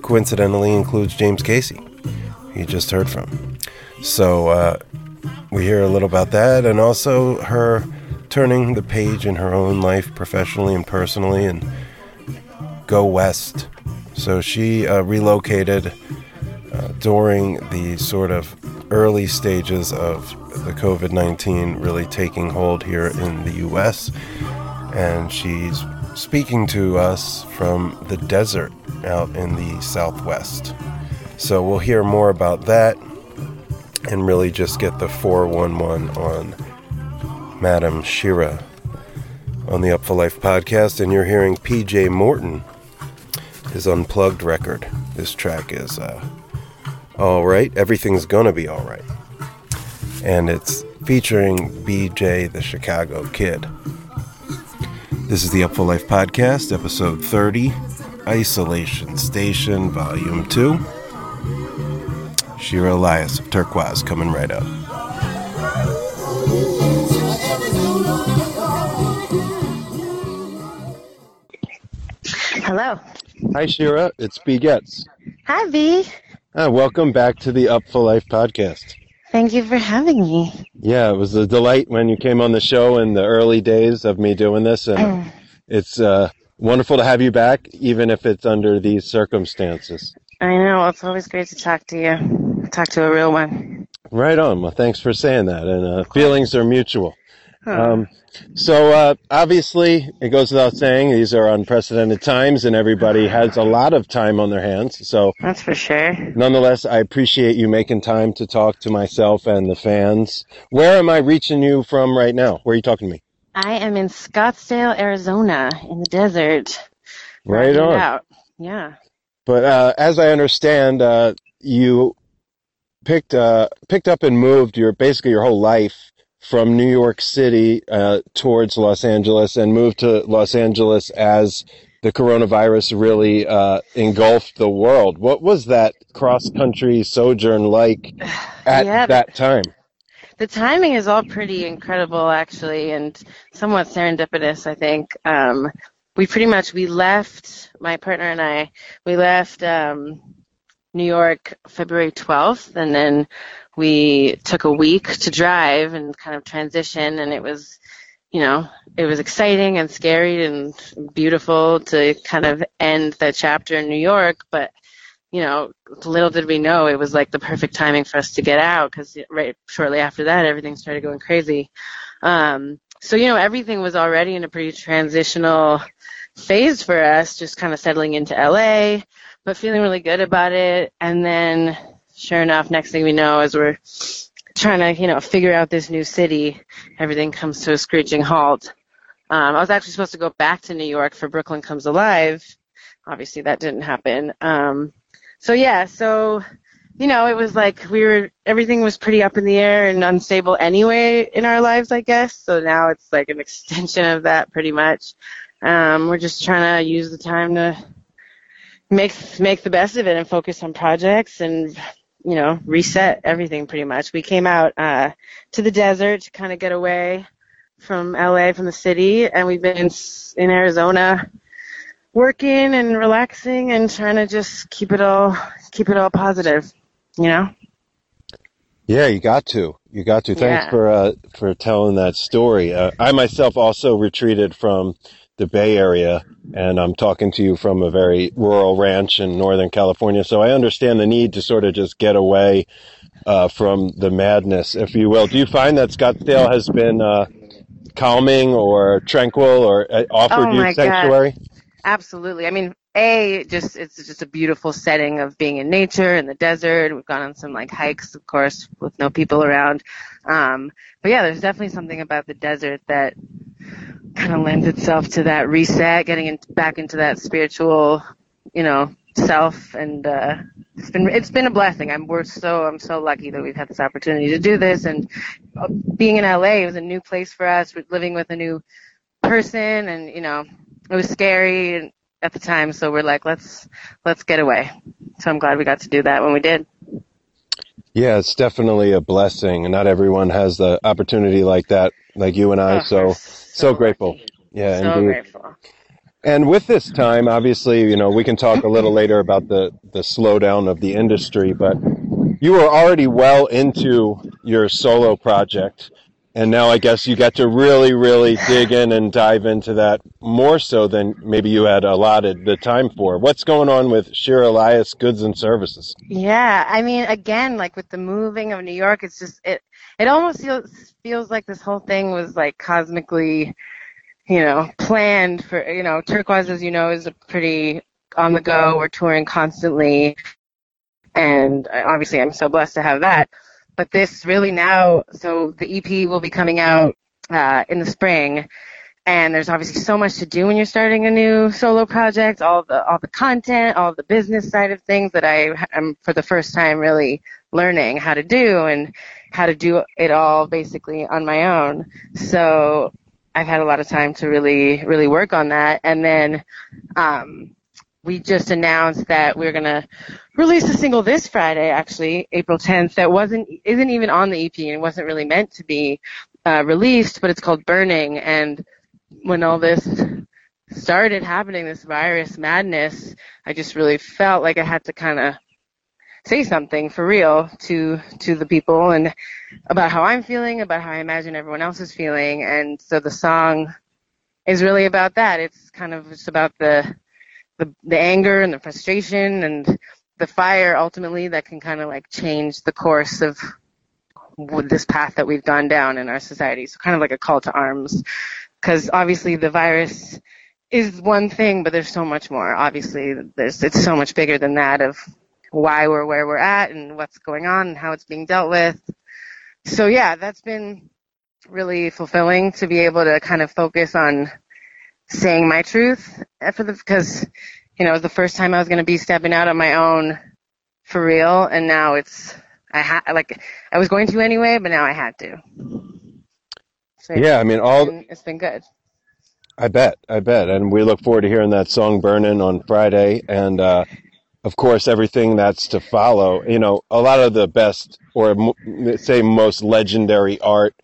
coincidentally includes James Casey, you just heard from. So uh, we hear a little about that and also her turning the page in her own life professionally and personally and go west. So she uh, relocated uh, during the sort of early stages of the COVID 19 really taking hold here in the US. And she's speaking to us from the desert out in the southwest. So we'll hear more about that and really just get the 411 on Madam Shira. on the Upful Life podcast, and you're hearing PJ Morton, his unplugged record. This track is uh, All Right, Everything's Gonna Be All Right. And it's featuring BJ the Chicago Kid. This is the Upful Life podcast, episode 30, Isolation Station, volume 2. Shira Elias of Turkuaz coming right up.
Hello.
Hi, Shira. It's B Getz.
Hi, B.
Uh, welcome back to the Up for Life podcast.
Thank you for having me.
Yeah, it was a delight when you came on the show in the early days of me doing this, and
Mm.
it's uh, wonderful to have you back, even if it's under these circumstances.
I know. It's always great to talk to you. Talk to a real one.
Right on. Well, thanks for saying that, and uh, feelings are mutual.
Huh.
Um, so uh, obviously, it goes without saying these are unprecedented times, and everybody has a lot of time on their hands. So,
That's for sure.
nonetheless, I appreciate you making time to talk to myself and the fans. Where am I reaching you from right now? Where are you talking to me?
I am in Scottsdale, Arizona, in the desert.
Right on.
Out. Yeah.
But uh, as I understand, uh, you picked uh, picked up and moved your basically your whole life from New York City uh, towards Los Angeles, and moved to Los Angeles as the coronavirus really uh, engulfed the world. What was that cross country sojourn like at
Yeah.
that time?
The timing is all pretty incredible, actually, and somewhat serendipitous, I think. Um, we pretty much we left my partner and I. We left um, New York February 12th, and then we took a week to drive and kind of transition, and it was, you know, it was exciting and scary and beautiful to kind of end the chapter in New York, but you know, little did we know it was like the perfect timing for us to get out because right shortly after that, everything started going crazy. Um, so, you know, everything was already in a pretty transitional phase for us, just kind of settling into LA, but feeling really good about it. And then, sure enough, next thing we know, as we're trying to, you know, figure out this new city, everything comes to a screeching halt. Um, I was actually supposed to go back to New York for Brooklyn Comes Alive. Obviously, that didn't happen. Um, so yeah, so you know, it was like we were everything was pretty up in the air and unstable anyway in our lives, I guess. So now it's like an extension of that pretty much. Um, we're just trying to use the time to make make the best of it and focus on projects and you know reset everything pretty much. We came out uh, to the desert to kind of get away from LA from the city, and we've been in, in Arizona working and relaxing and trying to just keep it all keep it all positive, you know.
Yeah, you got to. You got to. Thanks
Yeah.
for uh, for telling that story. Uh, I myself also retreated from the Bay Area, and I'm talking to you from a very rural ranch in Northern California. So I understand the need to sort of just get away uh, from the madness, if you will. Do you find that Scottsdale has been uh, calming or tranquil or uh, offered
Oh
you
my God.
sanctuary?
Absolutely. I mean, a just it's just a beautiful setting of being in nature in the desert. We've gone on some like hikes, of course, with no people around. Um, but yeah, there's definitely something about the desert that kind of lends itself to that reset, getting in, back into that spiritual, you know, self. And uh, it's been it's been a blessing. I'm we're so I'm so lucky that we've had this opportunity to do this. And uh, being in LA, it was a new place for us. We're living with a new person, and you know, it was scary at the time. So we're like, let's let's get away. So I'm glad we got to do that when we did.
Yeah, it's definitely a blessing, and not everyone has the opportunity like that, like you and I.
Oh,
so
we're
so grateful.
lucky.
Yeah,
so
indeed.
grateful.
And with this time, obviously, you know, we can talk a little later about the, the slowdown of the industry, but you were already well into your solo project. And now I guess you got to really, really dig in and dive into that more so than maybe you had allotted the time for. What's going on with Shira Elias Goods and Services?
Yeah, I mean, again, like with the moving of New York, it's just it. It almost feels feels like this whole thing was like cosmically, you know, planned for. You know, Turkuaz, as you know, is a pretty on the go. We're touring constantly, and obviously, I'm so blessed to have that. But this really now, so the EP will be coming out uh, in the spring, and there's obviously so much to do when you're starting a new solo project all the all the content all the business side of things that i am for the first time really learning how to do and how to do it all basically on my own so i've had a lot of time to really really work on that and then um we just announced that we're gonna release a single this Friday, actually, April 10th. That wasn't isn't even on the EP and wasn't really meant to be uh, released, but it's called Burning. And when all this started happening, this virus madness, I just really felt like I had to kind of say something for real to to the people and about how I'm feeling, about how I imagine everyone else is feeling. And so the song is really about that. It's kind of just about the the, the anger and the frustration and the fire ultimately that can kind of like change the course of this path that we've gone down in our society. So kind of like a call to arms because obviously the virus is one thing, but there's so much more. Obviously, there's it's so much bigger than that of why we're where we're at and what's going on and how it's being dealt with. So yeah, that's been really fulfilling to be able to kind of focus on saying my truth for the because you know it was the first time I was going to be stepping out on my own for real, and now it's I had like I was going to anyway, but now I had to.
So, yeah, I mean all
it's been, it's been good.
I bet, I bet, and we look forward to hearing that song "Burning" on Friday, and uh, of course everything that's to follow. You know, a lot of the best, or say most legendary art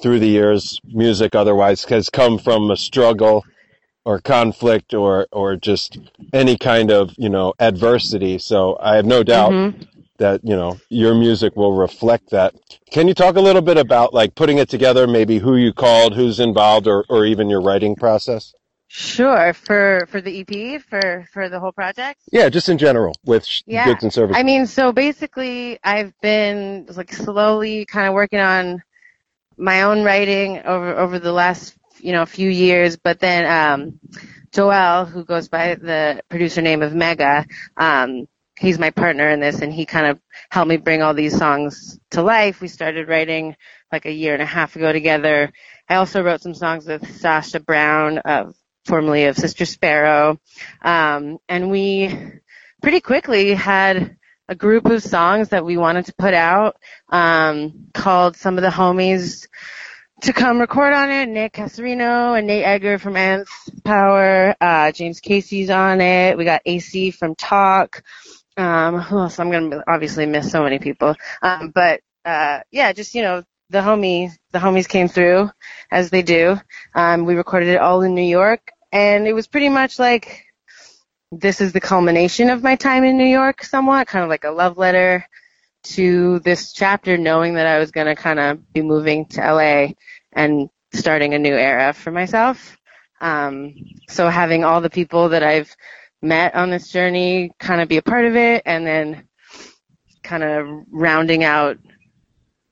through the years, music otherwise, has come from a struggle or conflict or or just any kind of you know adversity. So I have no doubt mm-hmm. that you know your music will reflect that. Can you talk a little bit about like putting it together? Maybe who you called, who's involved, or or even your writing process.
Sure. For for the EP, for for the whole project.
Yeah, just in general with
yeah.
goods and services.
I mean, so basically, I've been like slowly kind of working on my own writing over over the last you know, few years, but then um, Joel, who goes by the producer name of Mega, um, he's my partner in this, and he kind of helped me bring all these songs to life. We started writing like a year and a half ago together. I also wrote some songs with Sasha Brown, uh, formerly of Sister Sparrow, um, and we pretty quickly had a group of songs that we wanted to put out um, called Some of the Homies to come record on it. Nick Cassarino and Nate Edgar from Nth Power. Uh, James Casey's on it. We got AC from TAUK. Um, who else? I'm gonna obviously miss so many people. Um, but uh, yeah, just you know, the homies, the homies came through as they do. Um, we recorded it all in New York, and it was pretty much like this is the culmination of my time in New York, somewhat kind of like a love letter to this chapter knowing that I was going to kind of be moving to LA and starting a new era for myself. Um, so having all the people that I've met on this journey kind of be a part of it and then kind of rounding out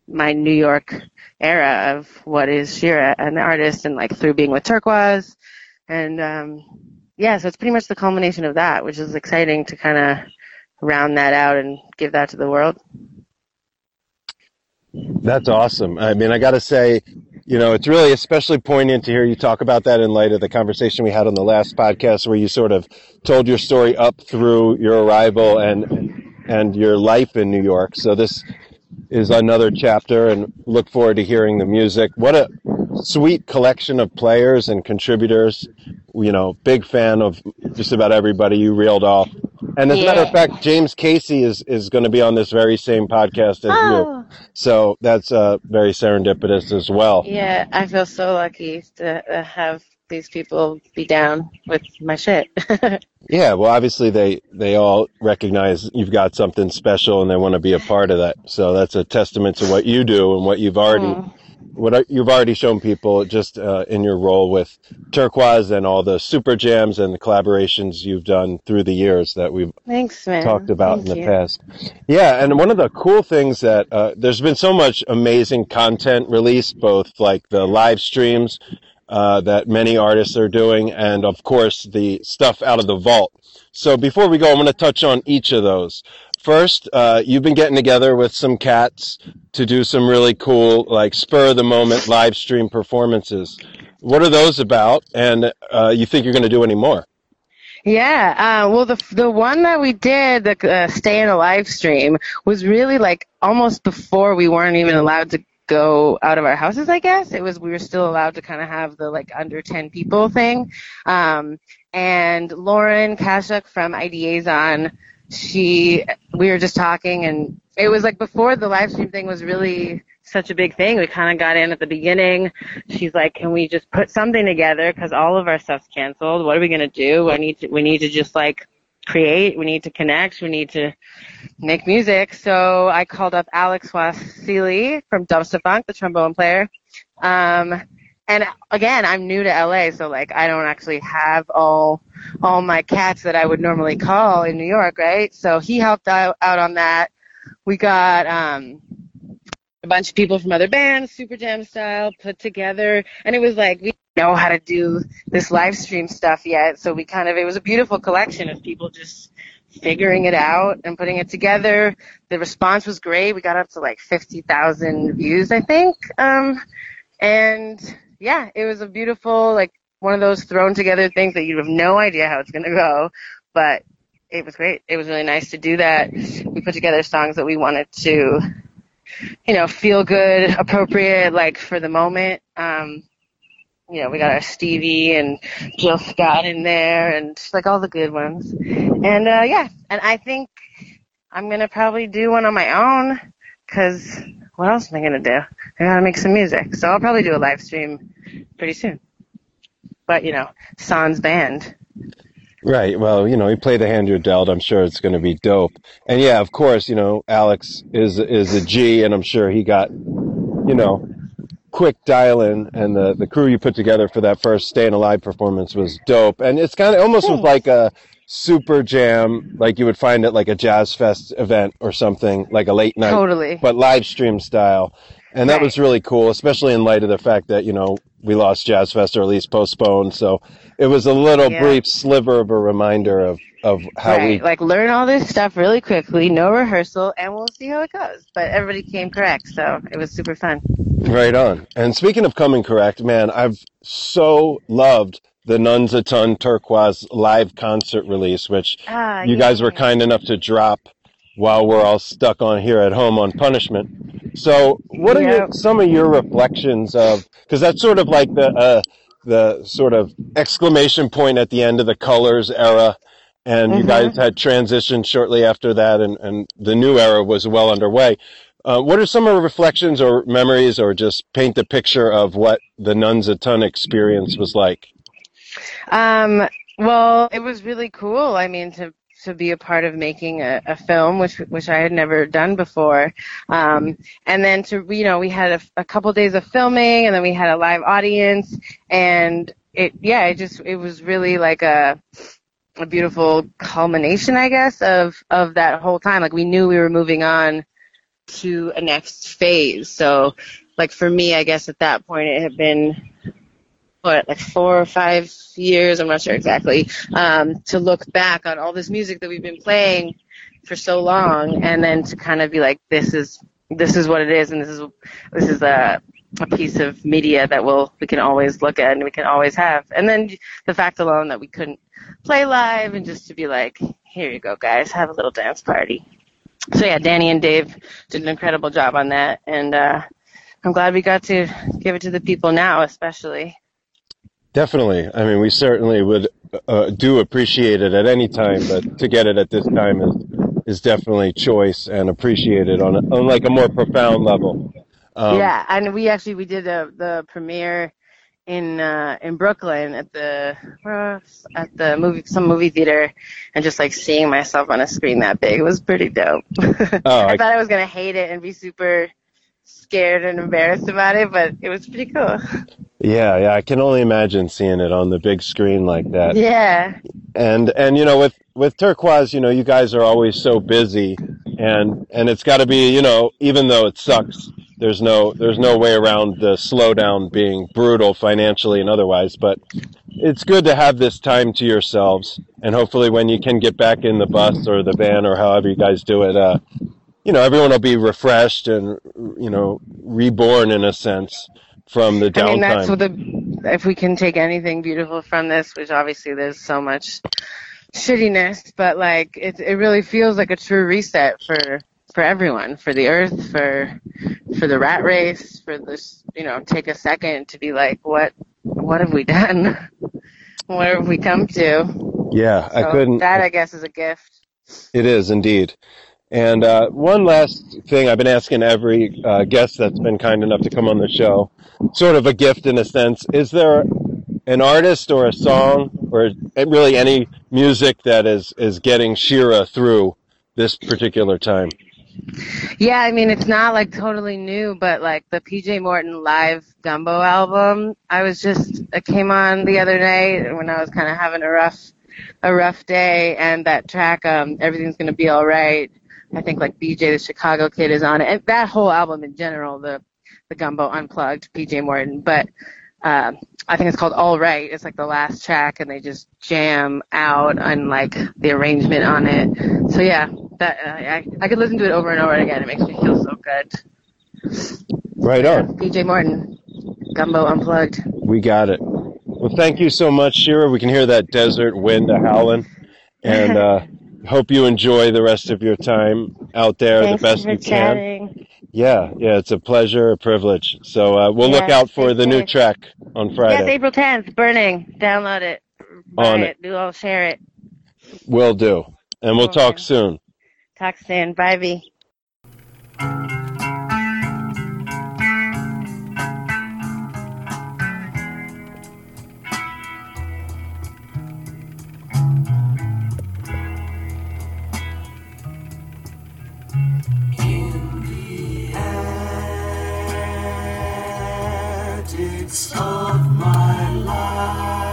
my New York era of what is Shira an artist and like through being with Turkuaz and um yeah, so it's pretty much the culmination of that, which is exciting to kind of round that out and give that to the world.
That's awesome. I mean, I got to say, you know, it's really especially poignant to hear you talk about that in light of the conversation we had on the last podcast where you sort of told your story up through your arrival and and your life in New York. So this is another chapter and look forward to hearing the music. What a sweet collection of players and contributors. You know, big fan of just about everybody you reeled off. And as a matter of fact, James Casey is, is going to be on this very same podcast as oh. you. So that's uh, very serendipitous as well.
Yeah, I feel so lucky to have these people be down with my shit.
yeah, well, obviously they they all recognize you've got something special and they want to be a part of that. So that's a testament to what you do and what you've already mm what you've already shown people just uh, in your role with Turkuaz and all the super jams and the collaborations you've done through the years that we've
Thanks,
talked about
Thank
in the
you.
past. Yeah, and one of the cool things that uh, there's been so much amazing content released, both like the live streams uh, that many artists are doing, and of course the stuff out of the vault. So before we go, I'm going to touch on each of those. First, uh, you've been getting together with some cats to do some really cool, like spur of the moment live stream performances. what are those about? And uh, you think you're going to do any more?
Yeah, uh, well, the the one that we did, the uh, stay in a live stream, was really like almost before we weren't even allowed to go out of our houses. I guess it was we were still allowed to kind of have the like under ten people thing. Um, and Lauren Kashuk from Ideazon, she we were just talking, and it was like before the live stream thing was really such a big thing. We kind of got in at the beginning. She's like, "Can we just put something together? Because all of our stuff's canceled. What are we gonna do? I need to. We need to just like create. We need to connect. We need to make music." So I called up Alex Wasily from Dumpstaphunk, the trombone player. Um, and again, I'm new to LA, so like I don't actually have all all my cats that I would normally call in New York, right? So he helped out, out on that. We got um a bunch of people from other bands, Super Jam style, put together. And it was like, we know how to do this live stream stuff yet. So we kind of, it was a beautiful collection of people just figuring it out and putting it together. The response was great. We got up to like 50,000 views, I think. Um, and yeah, it was a beautiful, like one of those thrown together things that you have no idea how it's going to go, but it was great. It was really nice to do that. We put together songs that we wanted to you know, feel good, appropriate, like for the moment. Um, you know, we got our Stevie and Jill Scott in there and like all the good ones. And, uh, yeah, and I think I'm to probably do one on my own because what else am I to do? I got to make some music. So I'll probably do a live stream pretty soon. But, you know, Sans band.
Right. Well, you know, you play the hand you're dealt. I'm sure it's going to be dope. And yeah, of course, you know, Alex is is a G, and I'm sure he got, you know, quick dial in, and the the crew you put together for that first Staying Alive performance was dope. And it's kind of almost was like a super jam, like you would find at like a jazz fest event or something, like a late night,
totally,
but live stream style. And that right. was really cool, especially in light of the fact that, you know, we lost Jazz Fest or at least postponed. So it was a little yeah. brief sliver of a reminder of, of how
right.
we
like learn all this stuff really quickly, no rehearsal, and we'll see how it goes. But everybody came correct, so it was super fun.
Right on. And speaking of coming correct, man, I've so loved the Nuns a Ton Turkuaz live concert release, which ah, you yeah. guys were kind enough to drop while we're all stuck on here at home on punishment. So, what are your, some of your reflections of? Because that's sort of like the uh, the sort of exclamation point at the end of the Colors era, and mm-hmm. you guys had transitioned shortly after that, and, and the new era was well underway. Uh, what are some of the reflections or memories, or just paint the picture of what the Nuns a Ton experience was like?
Um, well, it was really cool. I mean, to to be a part of making a, a film, which which I had never done before. Um, and then to you know we had a, a couple days of filming, and then we had a live audience, and it yeah it just it was really like a a beautiful culmination, I guess, of of that whole time. Like we knew we were moving on to a next phase. So, like for me, I guess at that point it had been what like four or five years, I'm not sure exactly, um, to look back on all this music that we've been playing for so long, and then to kind of be like, this is this is what it is, and this is this is a a piece of media that we'll we can always look at and we can always have. And then the fact alone that we couldn't play live and just to be like, here you go, guys, have a little dance party. So yeah, Danny and Dave did an incredible job on that, and uh, I'm glad we got to give it to the people now, especially.
Definitely. I mean, we certainly would uh, do appreciate it at any time, but to get it at this time is is definitely choice and appreciated on a, on like a more profound level.
Um, yeah, and we actually we did a, the premiere in uh, in Brooklyn at the at the movie some movie theater, and just like seeing myself on a screen that big was pretty dope. Oh, I, I thought I was gonna hate it and be super scared and embarrassed about it, but it was pretty cool.
Yeah, yeah, I can only imagine seeing it on the big screen like that.
Yeah.
And and you know with with Turkuaz, you know, you guys are always so busy and and it's got to be, you know, even though it sucks, there's no there's no way around the slowdown being brutal financially and otherwise, but it's good to have this time to yourselves and hopefully when you can get back in the bus or the van or however you guys do it uh you know, everyone will be refreshed and, you know, reborn in a sense. from the downtime?
I mean, that's what the if we can take anything beautiful from this, which obviously there's so much shittiness, but like it it really feels like a true reset for for everyone, for the earth, for for the rat race, for this, you know, take a second to be like, what what have we done? Where have we come to?
Yeah,
So
I couldn't.
That I guess is a gift.
It is indeed. And uh, one last thing I've been asking every uh, guest that's been kind enough to come on the show, sort of a gift in a sense. Is there an artist or a song or really any music that is, is getting Shira through this particular time?
Yeah, I mean it's not like totally new, but like the PJ Morton live Gumbo album, I was just it came on the other night when I was kind of having a rough a rough day, and that track um Everything's Gonna Be All Right. I think like BJ the Chicago Kid is on it, and that whole album in general, the the Gumbo Unplugged, PJ Morton, but. Uh, I think it's called All Right. It's like the last track, and they just jam out on like the arrangement on it. So yeah, that uh, I I could listen to it over and over again. It makes me feel so good.
Right on.
PJ Morton, Gumbo Unplugged.
We got it. Well, thank you so much, Shira. We can hear that desert wind a howling, and uh, hope you enjoy the rest of your time out there
Thanks
the best you can.
chatting.
Yeah, yeah, it's a pleasure, a privilege. So uh, we'll look out for the new track on Friday.
Yes, April 10th, Burning. Download it. Buy
On
it.
it.
Do all share it.
Will do, and we'll talk soon.
Talk soon. Bye, V.
of my life,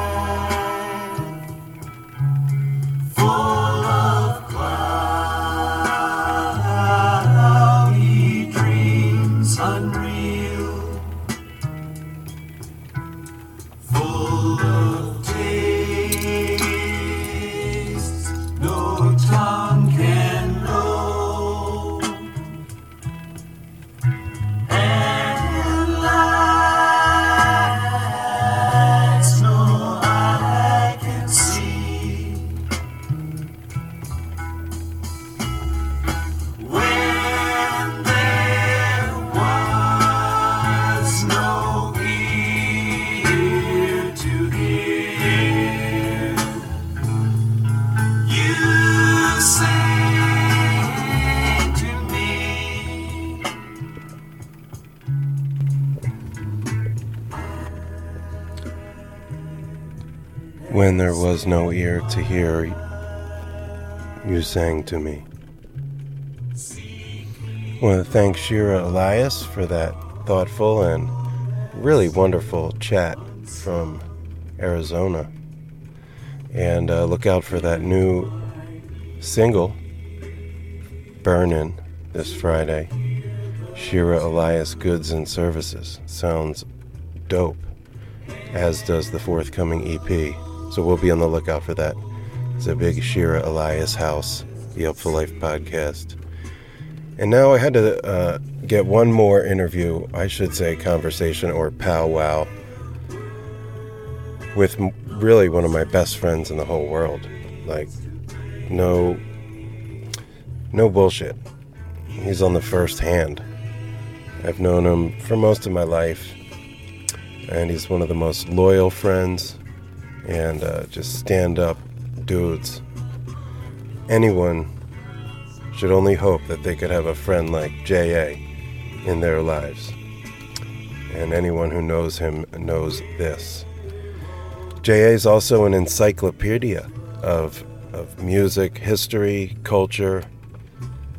there was no ear to hear, you sang to me.
I want to thank Shira Elias for that thoughtful and really wonderful chat from Arizona. And uh, look out for that new single, Burnin', this Friday. Shira Elias Goods and Services. Sounds dope, as does the forthcoming EP. So we'll be on the lookout for that. It's a big Shira Elias house, the for Life podcast. And now I had to uh, get one more interview, I should say, conversation or powwow with really one of my best friends in the whole world. Like, no, no bullshit. He's on the first hand. I've known him for most of my life, and he's one of the most loyal friends and uh, just stand up dudes. Anyone should only hope that they could have a friend like J.A. in their lives. And anyone who knows him knows this. J.A. is also an encyclopedia of, of music, history, culture,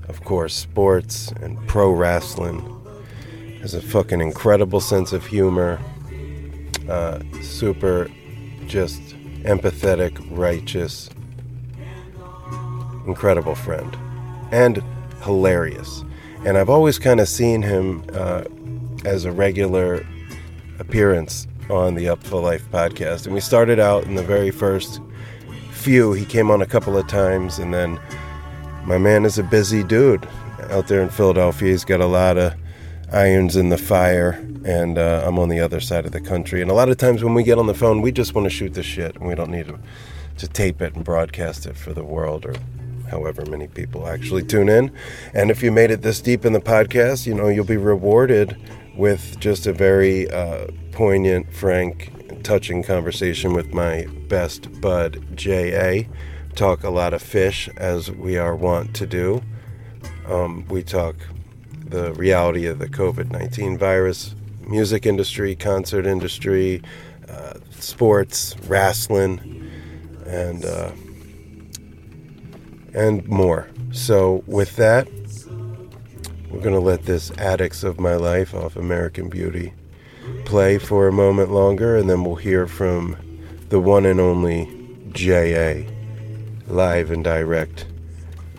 of course, sports, and pro wrestling. Has a fucking incredible sense of humor. Uh, super, just empathetic, righteous, incredible friend, and hilarious. And I've always kind of seen him uh, as a regular appearance on the Upful Life podcast. And we started out in the very first few. He came on a couple of times, and then my man is a busy dude out there in Philadelphia. He's got a lot of irons in the fire, and uh, I'm on the other side of the country. And a lot of times when we get on the phone, we just want to shoot the shit, and we don't need to, to tape it and broadcast it for the world or however many people actually tune in. And if you made it this deep in the podcast, you know, you'll be rewarded with just a very uh, poignant, frank, touching conversation with my best bud, J.A. Talk a lot of Phish, as we are wont to do. Um, we talk the reality of the COVID 19 virus, music industry, concert industry, uh, sports, wrestling, and. Uh, and more. So, with that, we're to let this Attics of My Life off American Beauty play for a moment longer, and then we'll hear from the one and only J.A. live and direct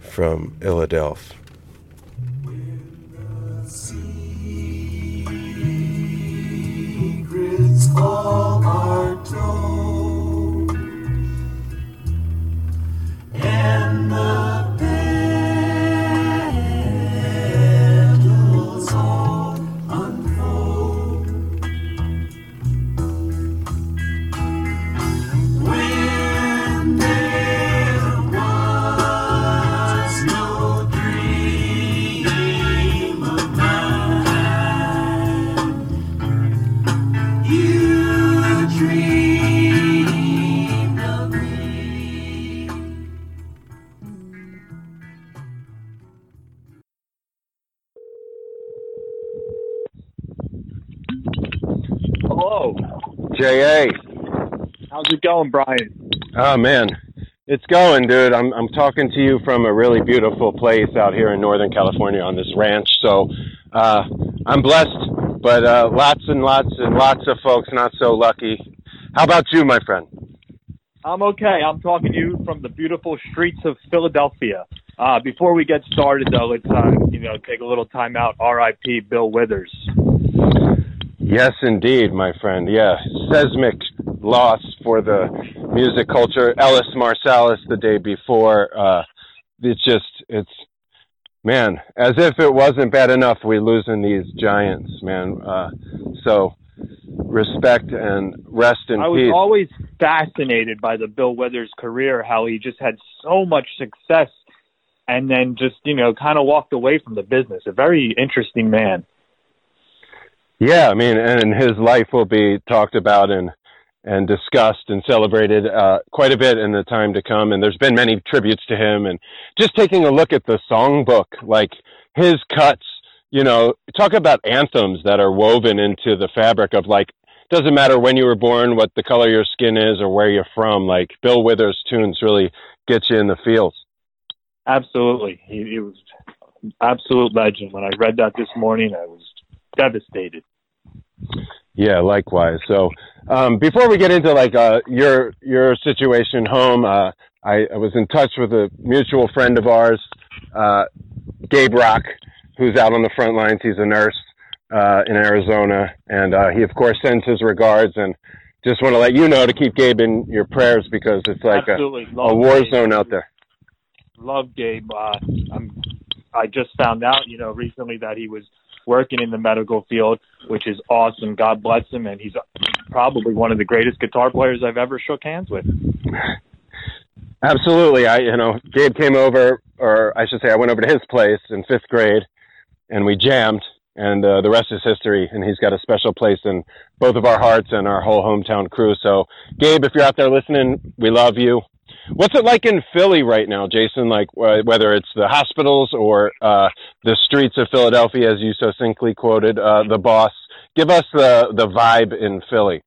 from Philadelphia.
And the
J.A.
How's it going, Brian?
Oh man, it's going, dude. I'm I'm talking to you from a really beautiful place out here in Northern California on this ranch. So, uh, I'm blessed, but uh, lots and lots and lots of folks not so lucky. How about you, my friend?
I'm okay. I'm talking to you from the beautiful streets of Philadelphia. Uh, before we get started, though, let's uh, you know take a little time out. R.I.P. Bill Withers.
Yes, indeed, my friend. Yeah, seismic loss for the music culture. Ellis Marsalis the day before. Uh, it's just, it's, man, as if it wasn't bad enough, we losing these giants, man. Uh, so, respect and rest in peace.
I was
peace.
always fascinated by the Bill Withers career, how he just had so much success, and then just you know kind of walked away from the business. A very interesting man.
Yeah, I mean, and his life will be talked about and and discussed and celebrated uh, quite a bit in the time to come. And there's been many tributes to him. And just taking a look at the songbook, like his cuts, you know, talk about anthems that are woven into the fabric of like. Doesn't matter when you were born, what the color your skin is, or where you're from. Like Bill Withers' tunes really get you in the feels.
Absolutely, he, he was absolute legend. When I read that this morning, I was devastated.
Yeah, likewise. So, um, before we get into like uh, your your situation home, uh, I, I was in touch with a mutual friend of ours, uh, Gabe Rock, who's out on the front lines. He's a nurse uh, in Arizona, and uh, he of course sends his regards. And just want to let you know to keep Gabe in your prayers because it's like a, a war
Gabe.
zone out there.
Love Gabe. Uh, I'm. I just found out, you know, recently that he was working in the medical field, which is awesome. God bless him, and he's probably one of the greatest guitar players I've ever shook hands with.
Absolutely. I, you know, Gabe came over, or I should say, I went over to his place in fifth grade, and we jammed, and uh, the rest is history. And he's got a special place in both of our hearts and our whole hometown crew. So, Gabe, if you're out there listening, we love you. What's it like in Philly right now, Jason? Like wh- whether it's the hospitals or uh, the streets of Philadelphia, as you succinctly quoted uh, the boss. Give us the the vibe in Philly.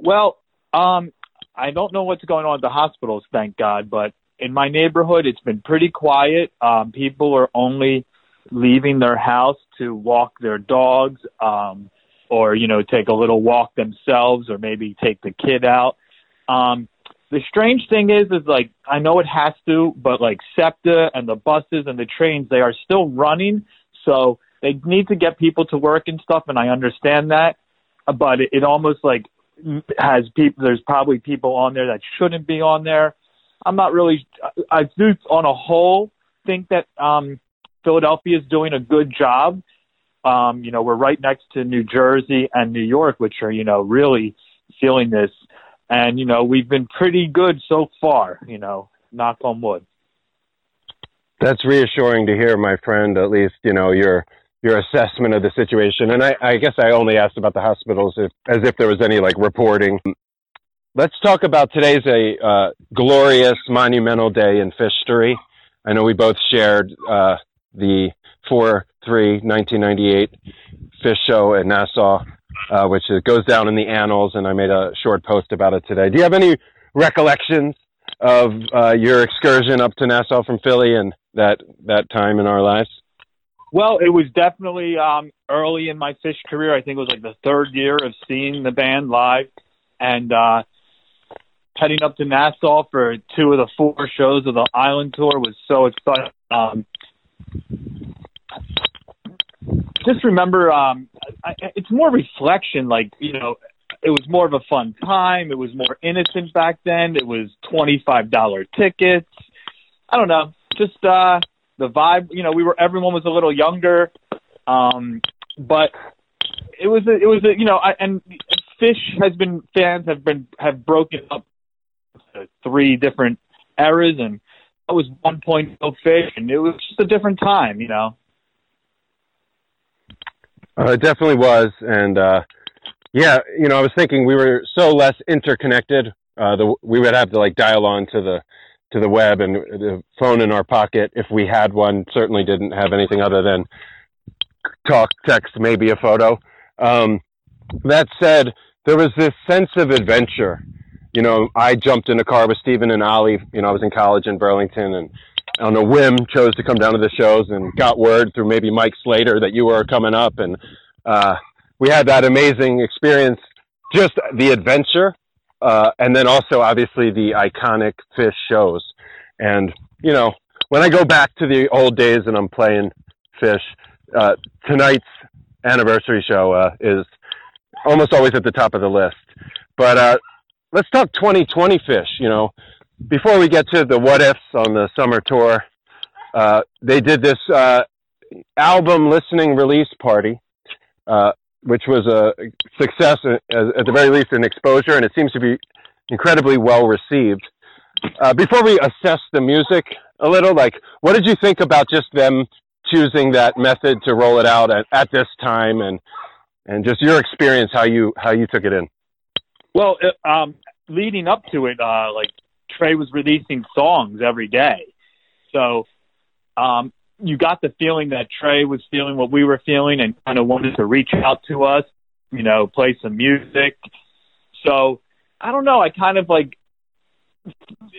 Well, um, I don't know what's going on at the hospitals, thank God, but in my neighborhood, it's been pretty quiet. Um, people are only leaving their house to walk their dogs, um, or you know, take a little walk themselves, or maybe take the kid out. Um, the strange thing is, is like I know it has to, but like SEPTA and the buses and the trains, they are still running, so they need to get people to work and stuff, and I understand that. But it, it almost like has people. There's probably people on there that shouldn't be on there. I'm not really. I do, on a whole, think that um, Philadelphia is doing a good job. Um, you know, we're right next to New Jersey and New York, which are, you know, really feeling this. And, you know, we've been pretty good so far, you know, knock on wood.
That's reassuring to hear, my friend. At least you know your your assessment of the situation. And I, I guess I only asked about the hospitals if, as if there was any like reporting. Let's talk about today's a uh, glorious, monumental day in history. I know we both shared uh, the 4 3 1998 Phish show in Nassau, uh, which goes down in the annals, and I made a short post about it today. Do you have any recollections of uh, your excursion up to Nassau from Philly and that, that time in our lives?
Well, it was definitely um, early in my Phish career. I think it was like the third year of seeing the band live, and uh, heading up to Nassau for two of the four shows of the island tour was so exciting. Um, just remember, um, I, it's more reflection. Like you know, it was more of a fun time. It was more innocent back then. It was twenty five dollar tickets. I don't know, just uh, the vibe. You know, we were everyone was a little younger, um, but it was a, it was a, you know, I, and Phish has been fans have been have broken up three different eras, and that was one point of Phish, and it was just a different time, you know.
Uh, it definitely was, and uh, yeah, you know, I was thinking we were so less interconnected. Uh, the, we would have to like dial on to the to the web, and the phone in our pocket, if we had one, certainly didn't have anything other than talk, text, maybe a photo. Um, that said, there was this sense of adventure. You know, I jumped in a car with Stephen and Ollie. You know, I was in college in Burlington, and on a whim chose to come down to the shows and got word through maybe Mike Slater that you were coming up, and uh, we had that amazing experience. Just the adventure, uh, and then also obviously the iconic Phish shows. And you know, when I go back to the old days and I'm playing Phish, uh, tonight's anniversary show uh, is almost always at the top of the list. But uh, let's talk 2020 Phish. You know, before we get to the what ifs on the summer tour, uh, they did this uh, album listening release party, uh, which was a success uh, at the very least in exposure, and it seems to be incredibly well received. Uh, before we assess the music a little, like, what did you think about just them choosing that method to roll it out at, at this time, and and just your experience, how you how you took it in?
Well, um, leading up to it, uh, like Trey was releasing songs every day, so um, you got the feeling that Trey was feeling what we were feeling and kind of wanted to reach out to us, you know, play some music. So I don't know. I kind of like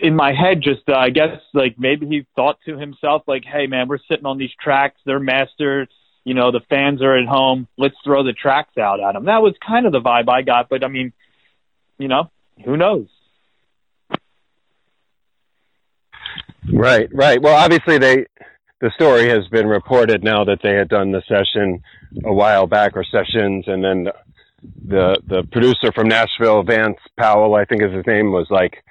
in my head, just uh, I guess like maybe he thought to himself like, "Hey man, we're sitting on these tracks. They're mastered. You know, the fans are at home. Let's throw the tracks out at them." That was kind of the vibe I got. But I mean, you know, who knows?
Right, right. Well, obviously they the story has been reported now that they had done the session a while back or sessions and then the the producer from Nashville, Vance Powell, I think is his name, was like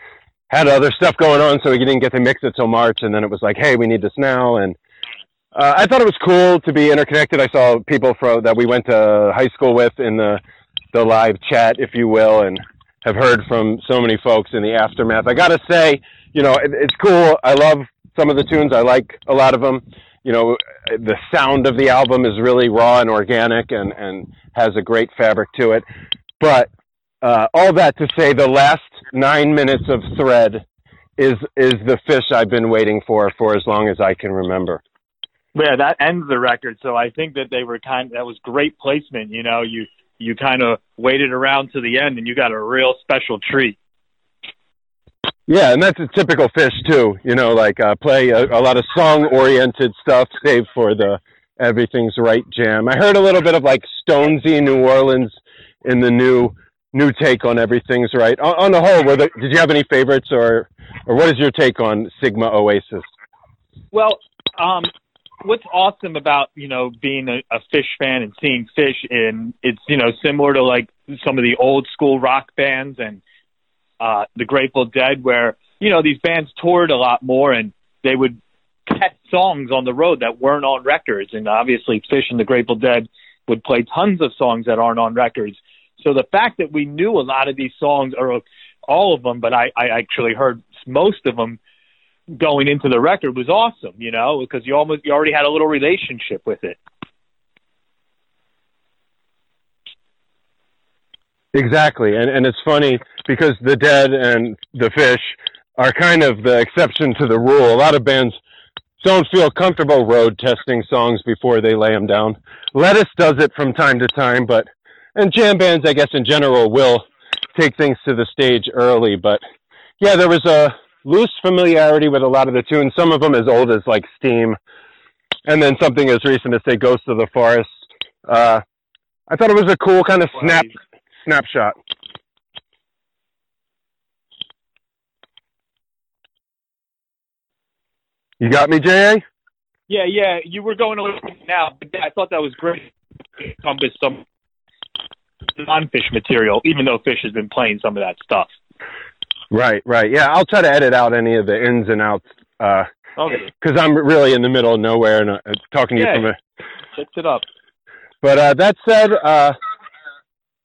had other stuff going on so he didn't get to mix it till March and then it was like, Hey, we need this now and uh, I thought it was cool to be interconnected. I saw people from that we went to high school with in the the live chat, if you will, and have heard from so many folks in the aftermath. I gotta say, you know, it, it's cool. I love some of the tunes. I like a lot of them. You know, the sound of the album is really raw and organic and, and has a great fabric to it. But uh, all that to say, the last nine minutes of thread is is the Phish I've been waiting for for as long as I can remember.
Yeah, that ends the record. So I think that they were kind. That was great placement. You know, you you kind of waited around to the end, and you got a real special treat.
Yeah, and that's a typical Phish too. You know, like uh, play a, a lot of song-oriented stuff, save for the "Everything's Right" jam. I heard a little bit of like Stonesy New Orleans in the new new take on "Everything's Right." On, on the whole, were the, did you have any favorites, or or what is your take on Sigma Oasis?
Well, um, what's awesome about you know being a, a Phish fan and seeing Phish in it's you know similar to like some of the old school rock bands and uh the Grateful Dead where you know these bands toured a lot more and they would test songs on the road that weren't on records and obviously Phish and the Grateful Dead would play tons of songs that aren't on records. So the fact that we knew a lot of these songs, or all of them, but I, I actually heard most of them going into the record was awesome, you know, because you almost you already had a little relationship with it.
Exactly, and and it's funny because the Dead and the Phish are kind of the exception to the rule. A lot of bands don't feel comfortable road testing songs before they lay them down. Lettuce does it from time to time, but and jam bands, I guess, in general, will take things to the stage early. But yeah, there was a loose familiarity with a lot of the tunes. Some of them as old as like Steam, and then something as recent as say Ghost of the Forest. Uh, I thought it was a cool kind of snap snapshot. You got me, JA?
Yeah, yeah, you were going a little bit now, but I thought that was great. Encompass some non-Phish material, even though Phish has been playing some of that stuff.
Right, right. Yeah, I'll try to edit out any of the ins and outs because
Okay,
I'm really in the middle of nowhere and uh, talking to you from a.
fix it up.
But uh, that said, uh,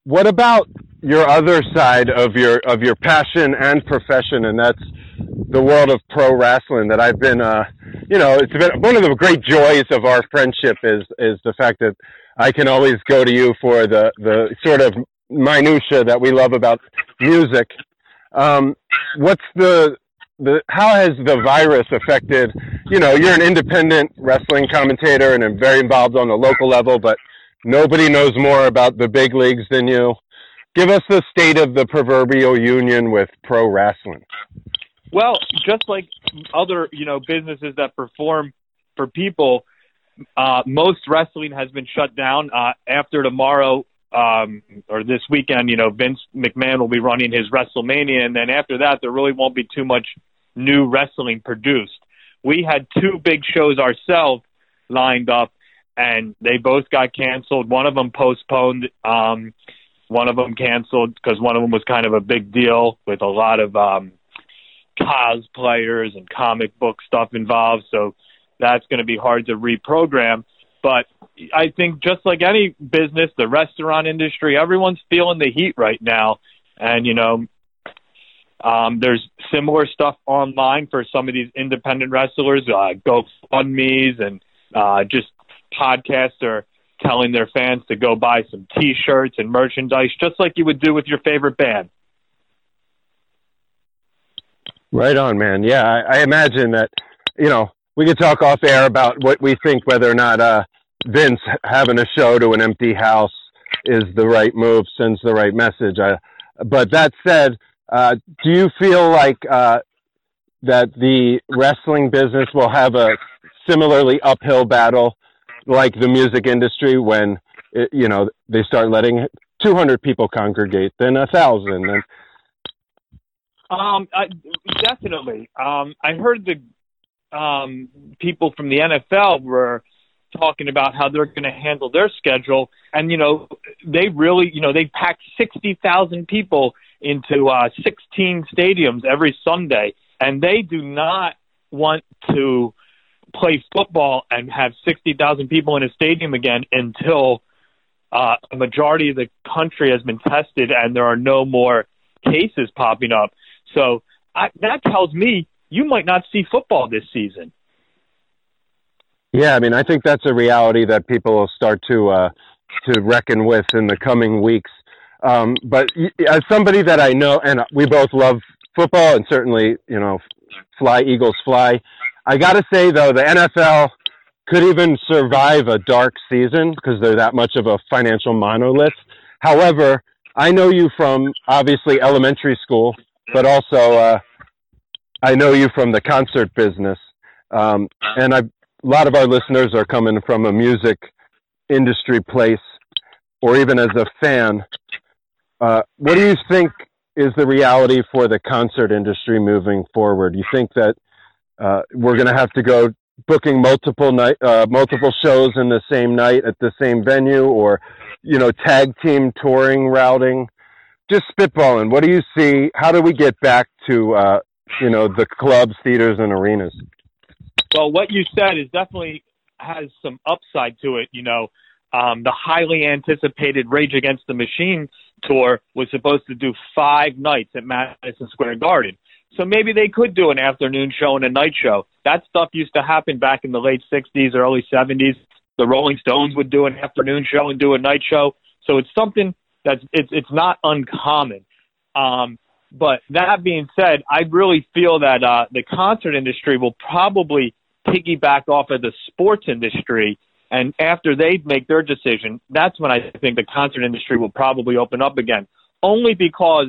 what about your other side of your of your passion and profession, and that's the world of pro wrestling that I've been. Uh, you know, it's been one of the great joys of our friendship is is the fact that I can always go to you for the the sort of minutia that we love about music. Um, what's the the how has the virus affected? You know, you're an independent wrestling commentator and I'm very involved on the local level, but nobody knows more about the big leagues than you. Give us the state of the proverbial union with pro wrestling.
Well, just like other, you know, businesses that perform for people, uh, most wrestling has been shut down. Uh, after tomorrow, um, or this weekend, you know, Vince McMahon will be running his WrestleMania, and then after that, there really won't be too much new wrestling produced. We had two big shows ourselves lined up, and they both got canceled. One of them postponed. Um, one of them canceled because one of them was kind of a big deal with a lot of um, cosplayers and comic book stuff involved. So that's going to be hard to reprogram. But I think just like any business, the restaurant industry, everyone's feeling the heat right now. And, you know, um, there's similar stuff online for some of these independent wrestlers, uh, GoFundMe's and uh, just podcasts are telling their fans to go buy some T-shirts and merchandise, just like you would do with your favorite band.
Right on, man. Yeah, I, I imagine that, you know, we could talk off air about what we think whether or not uh, Vince having a show to an empty house is the right move, sends the right message. I, but that said, uh, do you feel like uh, that the wrestling business will have a similarly uphill battle like the music industry when, it, you know, they start letting 200 people congregate, then a thousand, then
Um, I, definitely. Um, I heard the um, people from the NFL were talking about how they're going to handle their schedule, and you know, they really, you know, they packed sixty thousand people into uh, sixteen stadiums every Sunday, and they do not want to play football and have sixty thousand people in a stadium again until uh, a majority of the country has been tested and there are no more cases popping up. So I, that tells me you might not see football this season.
Yeah, I mean, I think that's a reality that people will start to uh, to reckon with in the coming weeks. Um, but as somebody that I know, and we both love football, and certainly, you know, fly Eagles fly. I got to say though, the NFL could even survive a dark season because they're that much of a financial monolith. However, I know you from obviously elementary school, but also uh, I know you from the concert business, um, and a lot of our listeners are coming from a music industry place or even as a fan. Uh, what do you think is the reality for the concert industry moving forward? You think that uh, we're going to have to go booking multiple night, uh, multiple shows in the same night at the same venue, or you know, tag team touring routing? Just spitballing. What do you see? How do we get back to uh, you know the clubs, theaters, and arenas?
Well, what you said is definitely has some upside to it. You know, um, the highly anticipated Rage Against the Machine tour was supposed to do five nights at Madison Square Garden. So maybe they could do an afternoon show and a night show. That stuff used to happen back in the late 60s, early 70s. The Rolling Stones would do an afternoon show and do a night show. So it's something that's it's it's not uncommon. Um, but that being said, I really feel that uh, the concert industry will probably piggyback off of the sports industry. And after they make their decision, that's when I think the concert industry will probably open up again. Only because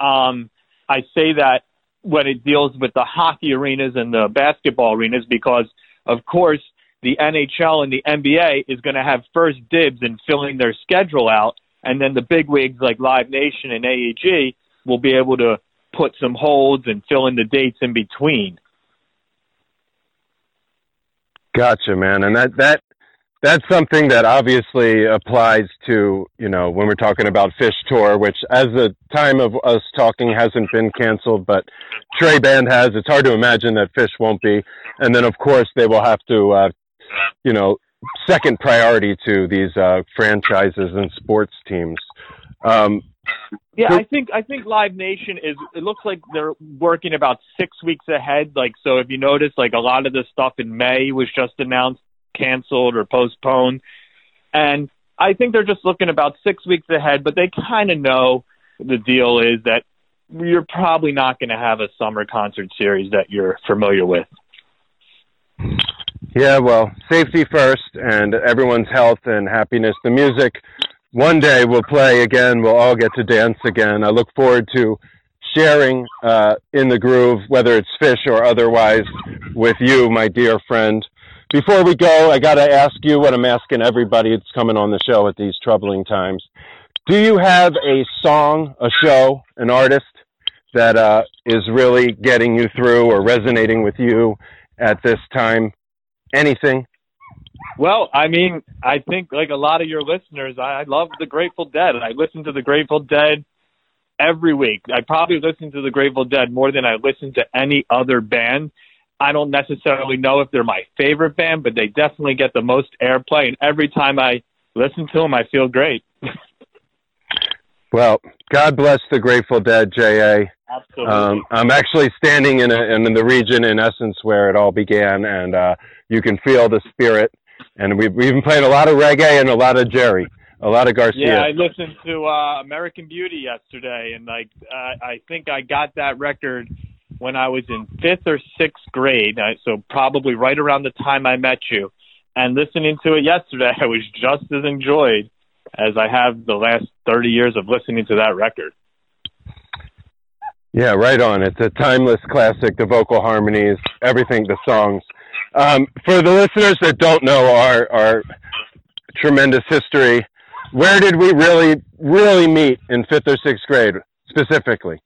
um, I say that when it deals with the hockey arenas and the basketball arenas, because of course the NHL and the NBA is going to have first dibs in filling their schedule out, and then the big wigs like Live Nation and AEG will be able to put some holds and fill in the dates in between.
Gotcha, man. And that that that's something that obviously applies to you know when we're talking about Phish Tour, which as the time of us talking hasn't been canceled, but Trey Band has. It's hard to imagine that Phish won't be. And then of course they will have to, uh, you know, second priority to these uh, franchises and sports teams. Um,
Yeah, I think I think Live Nation is. It looks like they're working about six weeks ahead. Like, so if you notice, like a lot of the stuff in May was just announced, canceled or postponed, and I think they're just looking about six weeks ahead. But they kind of know the deal is that you're probably not going to have a summer concert series that you're familiar with.
Yeah, well, safety first and everyone's health and happiness. The music one day will play again. We'll all get to dance again. I look forward to sharing uh, in the groove, whether it's Phish or otherwise, with you, my dear friend. Before we go, I got to ask you what I'm asking everybody that's coming on the show at these troubling times. Do you have a song, a show, an artist that uh, is really getting you through or resonating with you at this time? Anything?
Well, I mean, I think like a lot of your listeners, I, I love the Grateful Dead. I listen to the Grateful Dead every week. I probably listen to the Grateful Dead more than I listen to any other band. I don't necessarily know if they're my favorite band, but they definitely get the most airplay. And every time I listen to them, I feel great.
Well, God bless the Grateful Dead, J.A.
Absolutely.
Um, I'm actually standing in, a, in the region, in essence, where it all began, and uh, you can feel the spirit. And we've, we've been playing a lot of reggae and a lot of Jerry, a lot of Garcia.
Yeah, I listened to uh, American Beauty yesterday, and like uh, I think I got that record when I was in fifth or sixth grade, so probably right around the time I met you. And listening to it yesterday, I was just as enjoyed as I have the last thirty years of listening to that record.
Yeah, right on. It's a timeless classic. The vocal harmonies, everything, the songs. Um, for the listeners that don't know our our tremendous history, where did we really really meet in fifth or sixth grade specifically?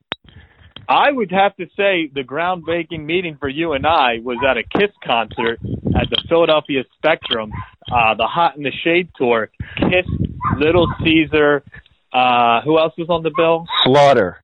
I would have to say the groundbreaking meeting for you and I was at a Kiss concert at the Philadelphia Spectrum, uh, the Hot in the Shade tour. Kiss, Little Caesar, uh, who else was on the bill?
Slaughter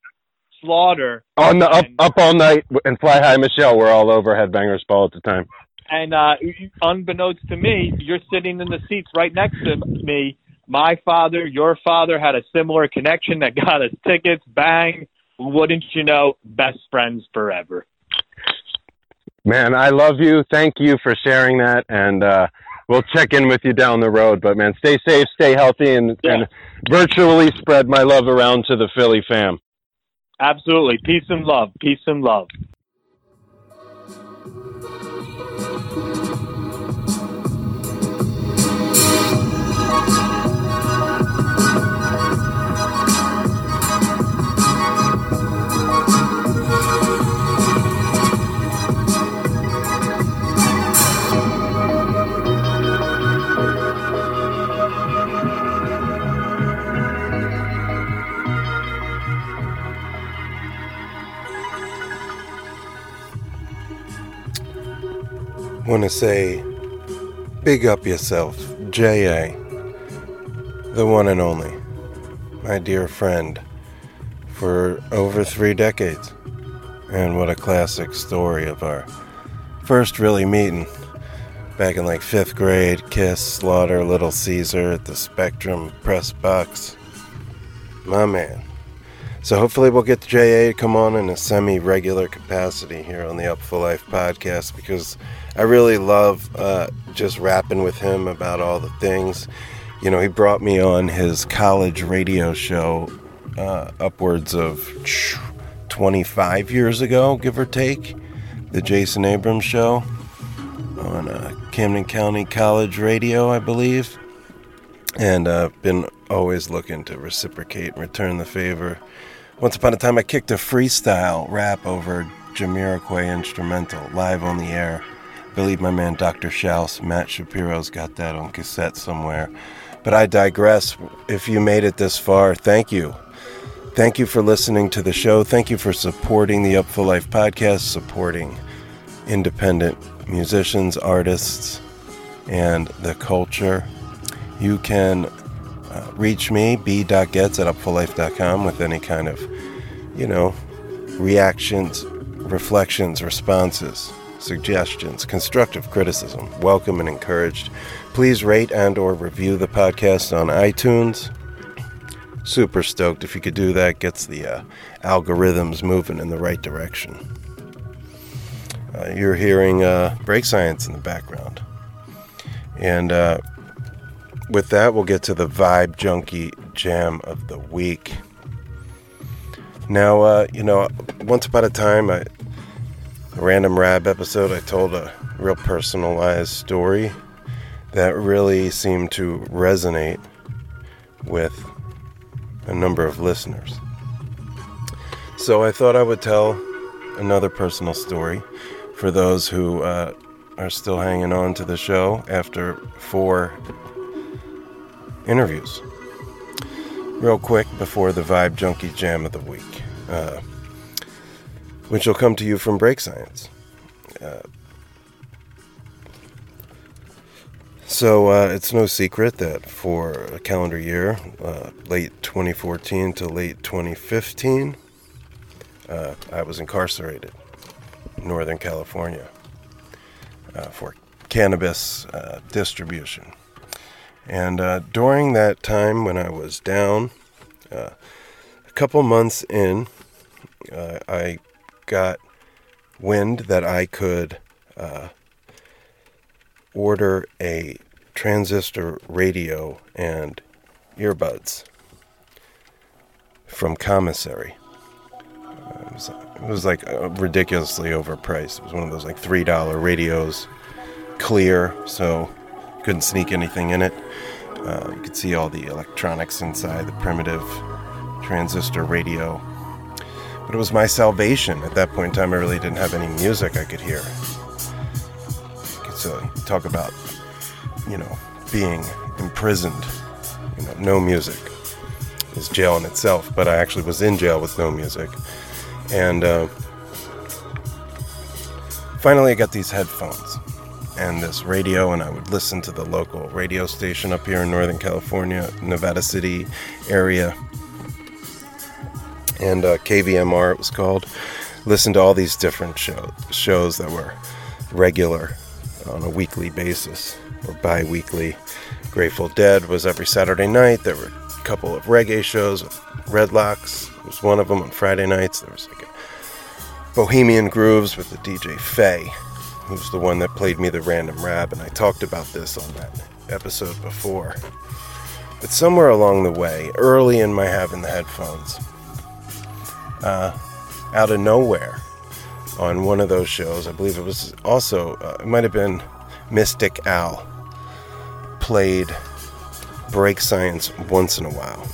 Slaughter.
on the up
And-
up all night and Fly High Michelle were all over Headbangers Ball at the time.
And uh, unbeknownst to me, you're sitting in the seats right next to me. My father, your father had a similar connection that got us tickets. Bang. Wouldn't you know, best friends forever.
Man, I love you. Thank you for sharing that, and uh, we'll check in with you down the road. But man, stay safe, stay healthy, and,
Yeah.
and virtually spread my love around to the Philly fam.
Absolutely. Peace and love. Peace and love.
Want to say, big up yourself, J.A., the one and only, my dear friend, for over three decades. And what a classic story of our first really meeting back in like fifth grade. Kiss, Slaughter, Little Caesar at the Spectrum Press Box. My man. So hopefully we'll get JA to come on in a semi-regular capacity here on the Upful Life podcast because I really love uh, just rapping with him about all the things. You know, he brought me on his college radio show uh, upwards of 25 years ago, give or take, the Jason Abrams show on uh, Camden County College Radio, I believe. And uh, been always looking to reciprocate and return the favor. Once upon a time, I kicked a freestyle rap over Jamiroquai instrumental live on the air. Believe my man Dr. Schaus, Matt Shapiro's got that on cassette somewhere. But I digress. If you made it this far, thank you. Thank you for listening to the show. Thank you for supporting the Upful Life podcast, supporting independent musicians, artists, and the culture. You can uh, reach me, b.gets at upfullife.com, with any kind of, you know, reactions, reflections, responses, suggestions, constructive criticism. Welcome and encouraged. Please rate and or review the podcast on iTunes. Super stoked if you could do that. Gets the uh, algorithms moving in the right direction. Uh, you're hearing uh, break science in the background. And uh, with that, we'll get to the Vibe Junkie Jam of the Week. Now, uh, you know, once upon a time, I, a random rab episode, I told a real personalized story that really seemed to resonate with a number of listeners. So I thought I would tell another personal story for those who uh, are still hanging on to the show after four interviews. Real quick before the Vibe Junkie Jam of the Week, uh, which will come to you from Break Science. Uh, so uh, it's no secret that for a calendar year, uh, late 2014 to late 2015, uh, I was incarcerated in Northern California uh, for cannabis uh, distribution. And during that time when I was down, a couple months in, I got wind that I could uh, order a transistor radio and earbuds from commissary. It was, it was like ridiculously overpriced. It was one of those like three dollar radios, clear, so couldn't sneak anything in it. Uh, you could see all the electronics inside the primitive transistor radio. But it was my salvation. At that point in time, I really didn't have any music I could hear. So talk about, you know, being imprisoned. You know, no music is jail in itself. But I actually was in jail with no music, and uh, finally I got these headphones and this radio, and I would listen to the local radio station up here in Northern California, Nevada City area, and uh, KVMR it was called. Listen to all these different show, shows that were regular on a weekly basis or bi-weekly. Grateful Dead was every Saturday night. There were a couple of reggae shows. Redlocks was one of them on Friday nights. There was like a Bohemian Grooves with the DJ Faye, who's the one that played me the random rap, and I talked about this on that episode before. But somewhere along the way, early in my having the headphones, uh, out of nowhere, on one of those shows, I believe it was also, uh, it might have been Mystic Al, played Break Science once in a while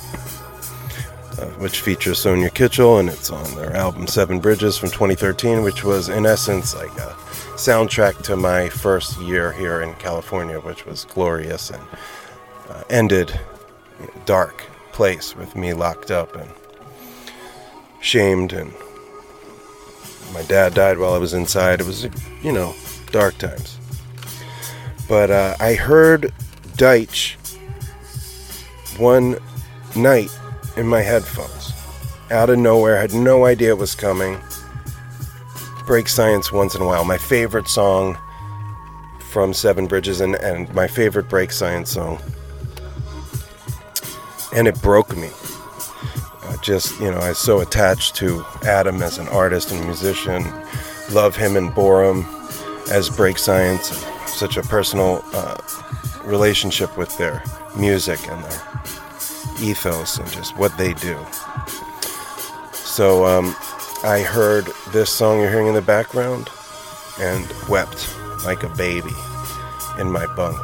uh, which features Sonya Kitchell, and it's on their album Seven Bridges from 2013, which was in essence like a soundtrack to my first year here in California, which was glorious and uh, ended dark place with me locked up and shamed, and my dad died while I was inside. It was, you know, dark times. But uh, I heard Deitch one night in my headphones. Out of nowhere, had no idea it was coming. Break Science once in a while. My favorite song from Seven Bridges and, and my favorite break science song. And it broke me. Just, you know, I was so attached to Adam as an artist and musician, love him and Borahm as break science, such a personal uh, relationship with their music and their ethos and just what they do. So um, I heard this song you're hearing in the background and wept like a baby in my bunk.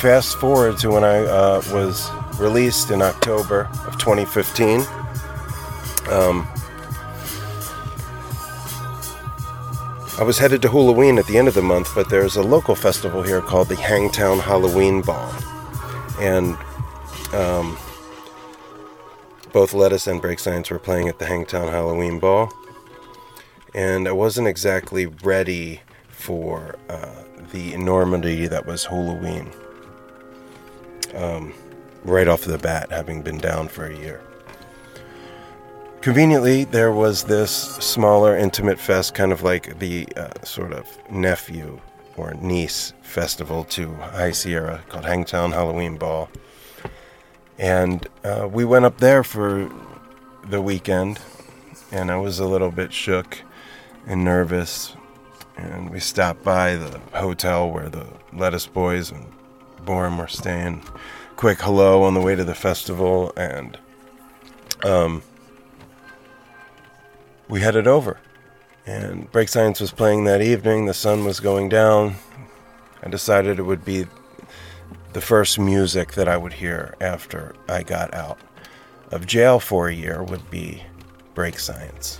Fast forward to when I uh, was released in October of 2015. Um, I was headed to Halloween at the end of the month, but there's a local festival here called the Hangtown Halloween Ball. And um, both Lettuce and Break Science were playing at the Hangtown Halloween Ball. And I wasn't exactly ready for uh, the enormity that was Halloween. Um, right off the bat, having been down for a year. Conveniently, there was this smaller, intimate fest, kind of like the uh, sort of nephew or niece festival to High Sierra called Hangtown Halloween Ball. And uh, we went up there for the weekend, and I was a little bit shook and nervous. And we stopped by the hotel where the Lettuce Boys and Borahm were staying. Quick hello on the way to the festival, and um, we headed over. And Break Science was playing that evening. The sun was going down. I decided it would be the first music that I would hear after I got out of jail for a year would be Break Science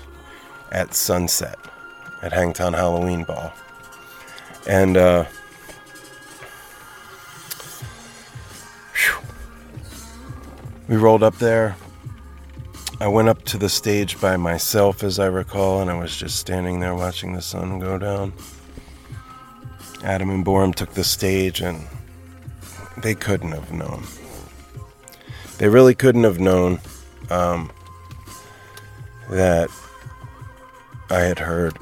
at sunset at Hangtown Halloween Ball. And uh, phew. we rolled up there. I went up to the stage by myself, as I recall, and I was just standing there watching the sun go down. Adam and Borahm took the stage, and they couldn't have known. They really couldn't have known um, that I had heard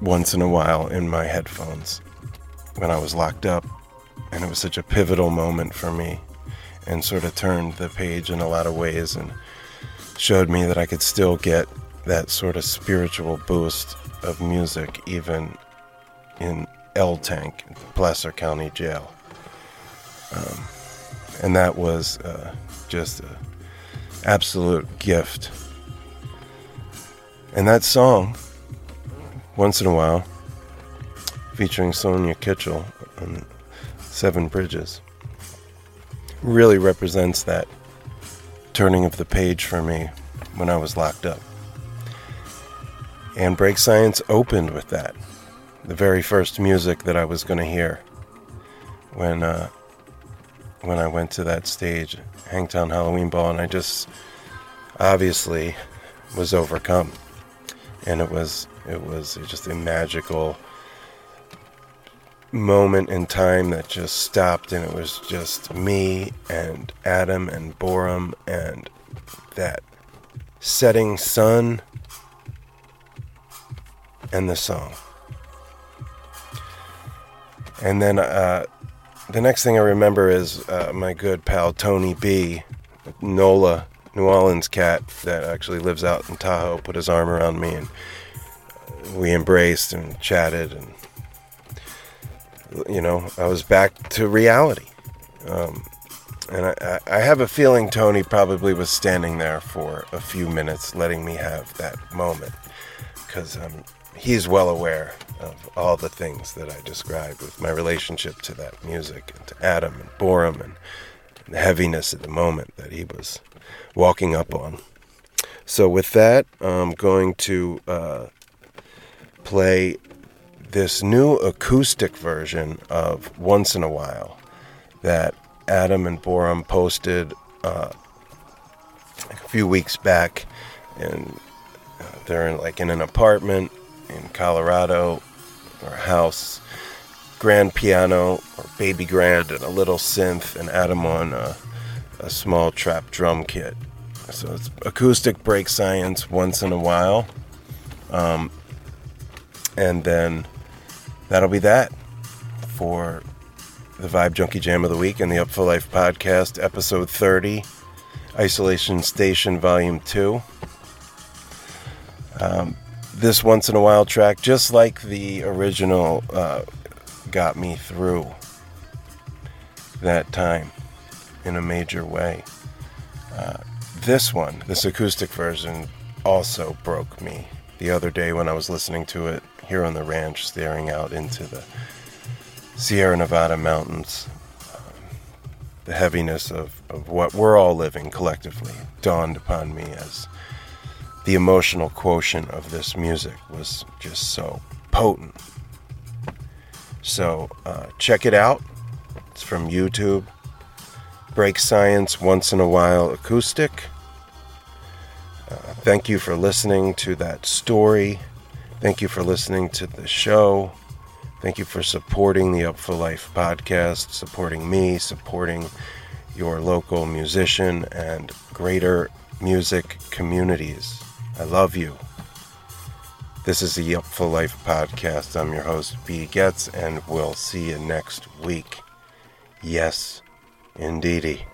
once in a while in my headphones when I was locked up. And it was such a pivotal moment for me and sort of turned the page in a lot of ways and showed me that I could still get that sort of spiritual boost of music even in L Tank, Placer County Jail. Um, and that was uh, just an absolute gift. And that song, once in a while, featuring Sonya Kitchell on Seven Bridges, really represents that turning of the page for me when I was locked up. And Break Science opened with that. The very first music that I was going to hear when uh, when I went to that stage, Hangtown Halloween Ball, and I just obviously was overcome. And it was it was just a magical moment in time that just stopped and it was just me and Adam and Borahm and that setting sun and the song. And then uh, the next thing I remember is uh, my good pal Tony B, Nola, New Orleans cat that actually lives out in Tahoe, put his arm around me and we embraced and chatted and you know I was back to reality. Um, and I, I have a feeling Tony probably was standing there for a few minutes, letting me have that moment, because um, he's well aware of all the things that I described with my relationship to that music and to Adam and Borahm and the heaviness of the moment that he was walking up on. So with that, I'm going to uh, play this new acoustic version of Once in a While that Adam and Borahm posted uh, a few weeks back, and uh, they're in, like in an apartment in Colorado or a house, grand piano or baby grand, and a little synth, and Adam on a, a small trap drum kit. So it's acoustic break science once in a while, um, and then that'll be that. for the Vibe Junkie Jam of the Week and the Upful Life podcast, episode 30, Isolation Station, volume 2. Um, this once in a while track, just like the original, uh, got me through that time in a major way. Uh, this one, this acoustic version, also broke me the other day when I was listening to it here on the ranch, staring out into the Sierra Nevada mountains. Um, the heaviness of, of what we're all living collectively dawned upon me as the emotional quotient of this music was just so potent. So uh, check it out. It's from YouTube. Break Science Once in a While Acoustic. Uh, thank you for listening to that story. Thank you for listening to the show. Thank you for supporting the Upful Life podcast, supporting me, supporting your local musician and greater music communities. I love you. This is the Upful Life podcast. I'm your host, B. Getz, and we'll see you next week. Yes, indeedy.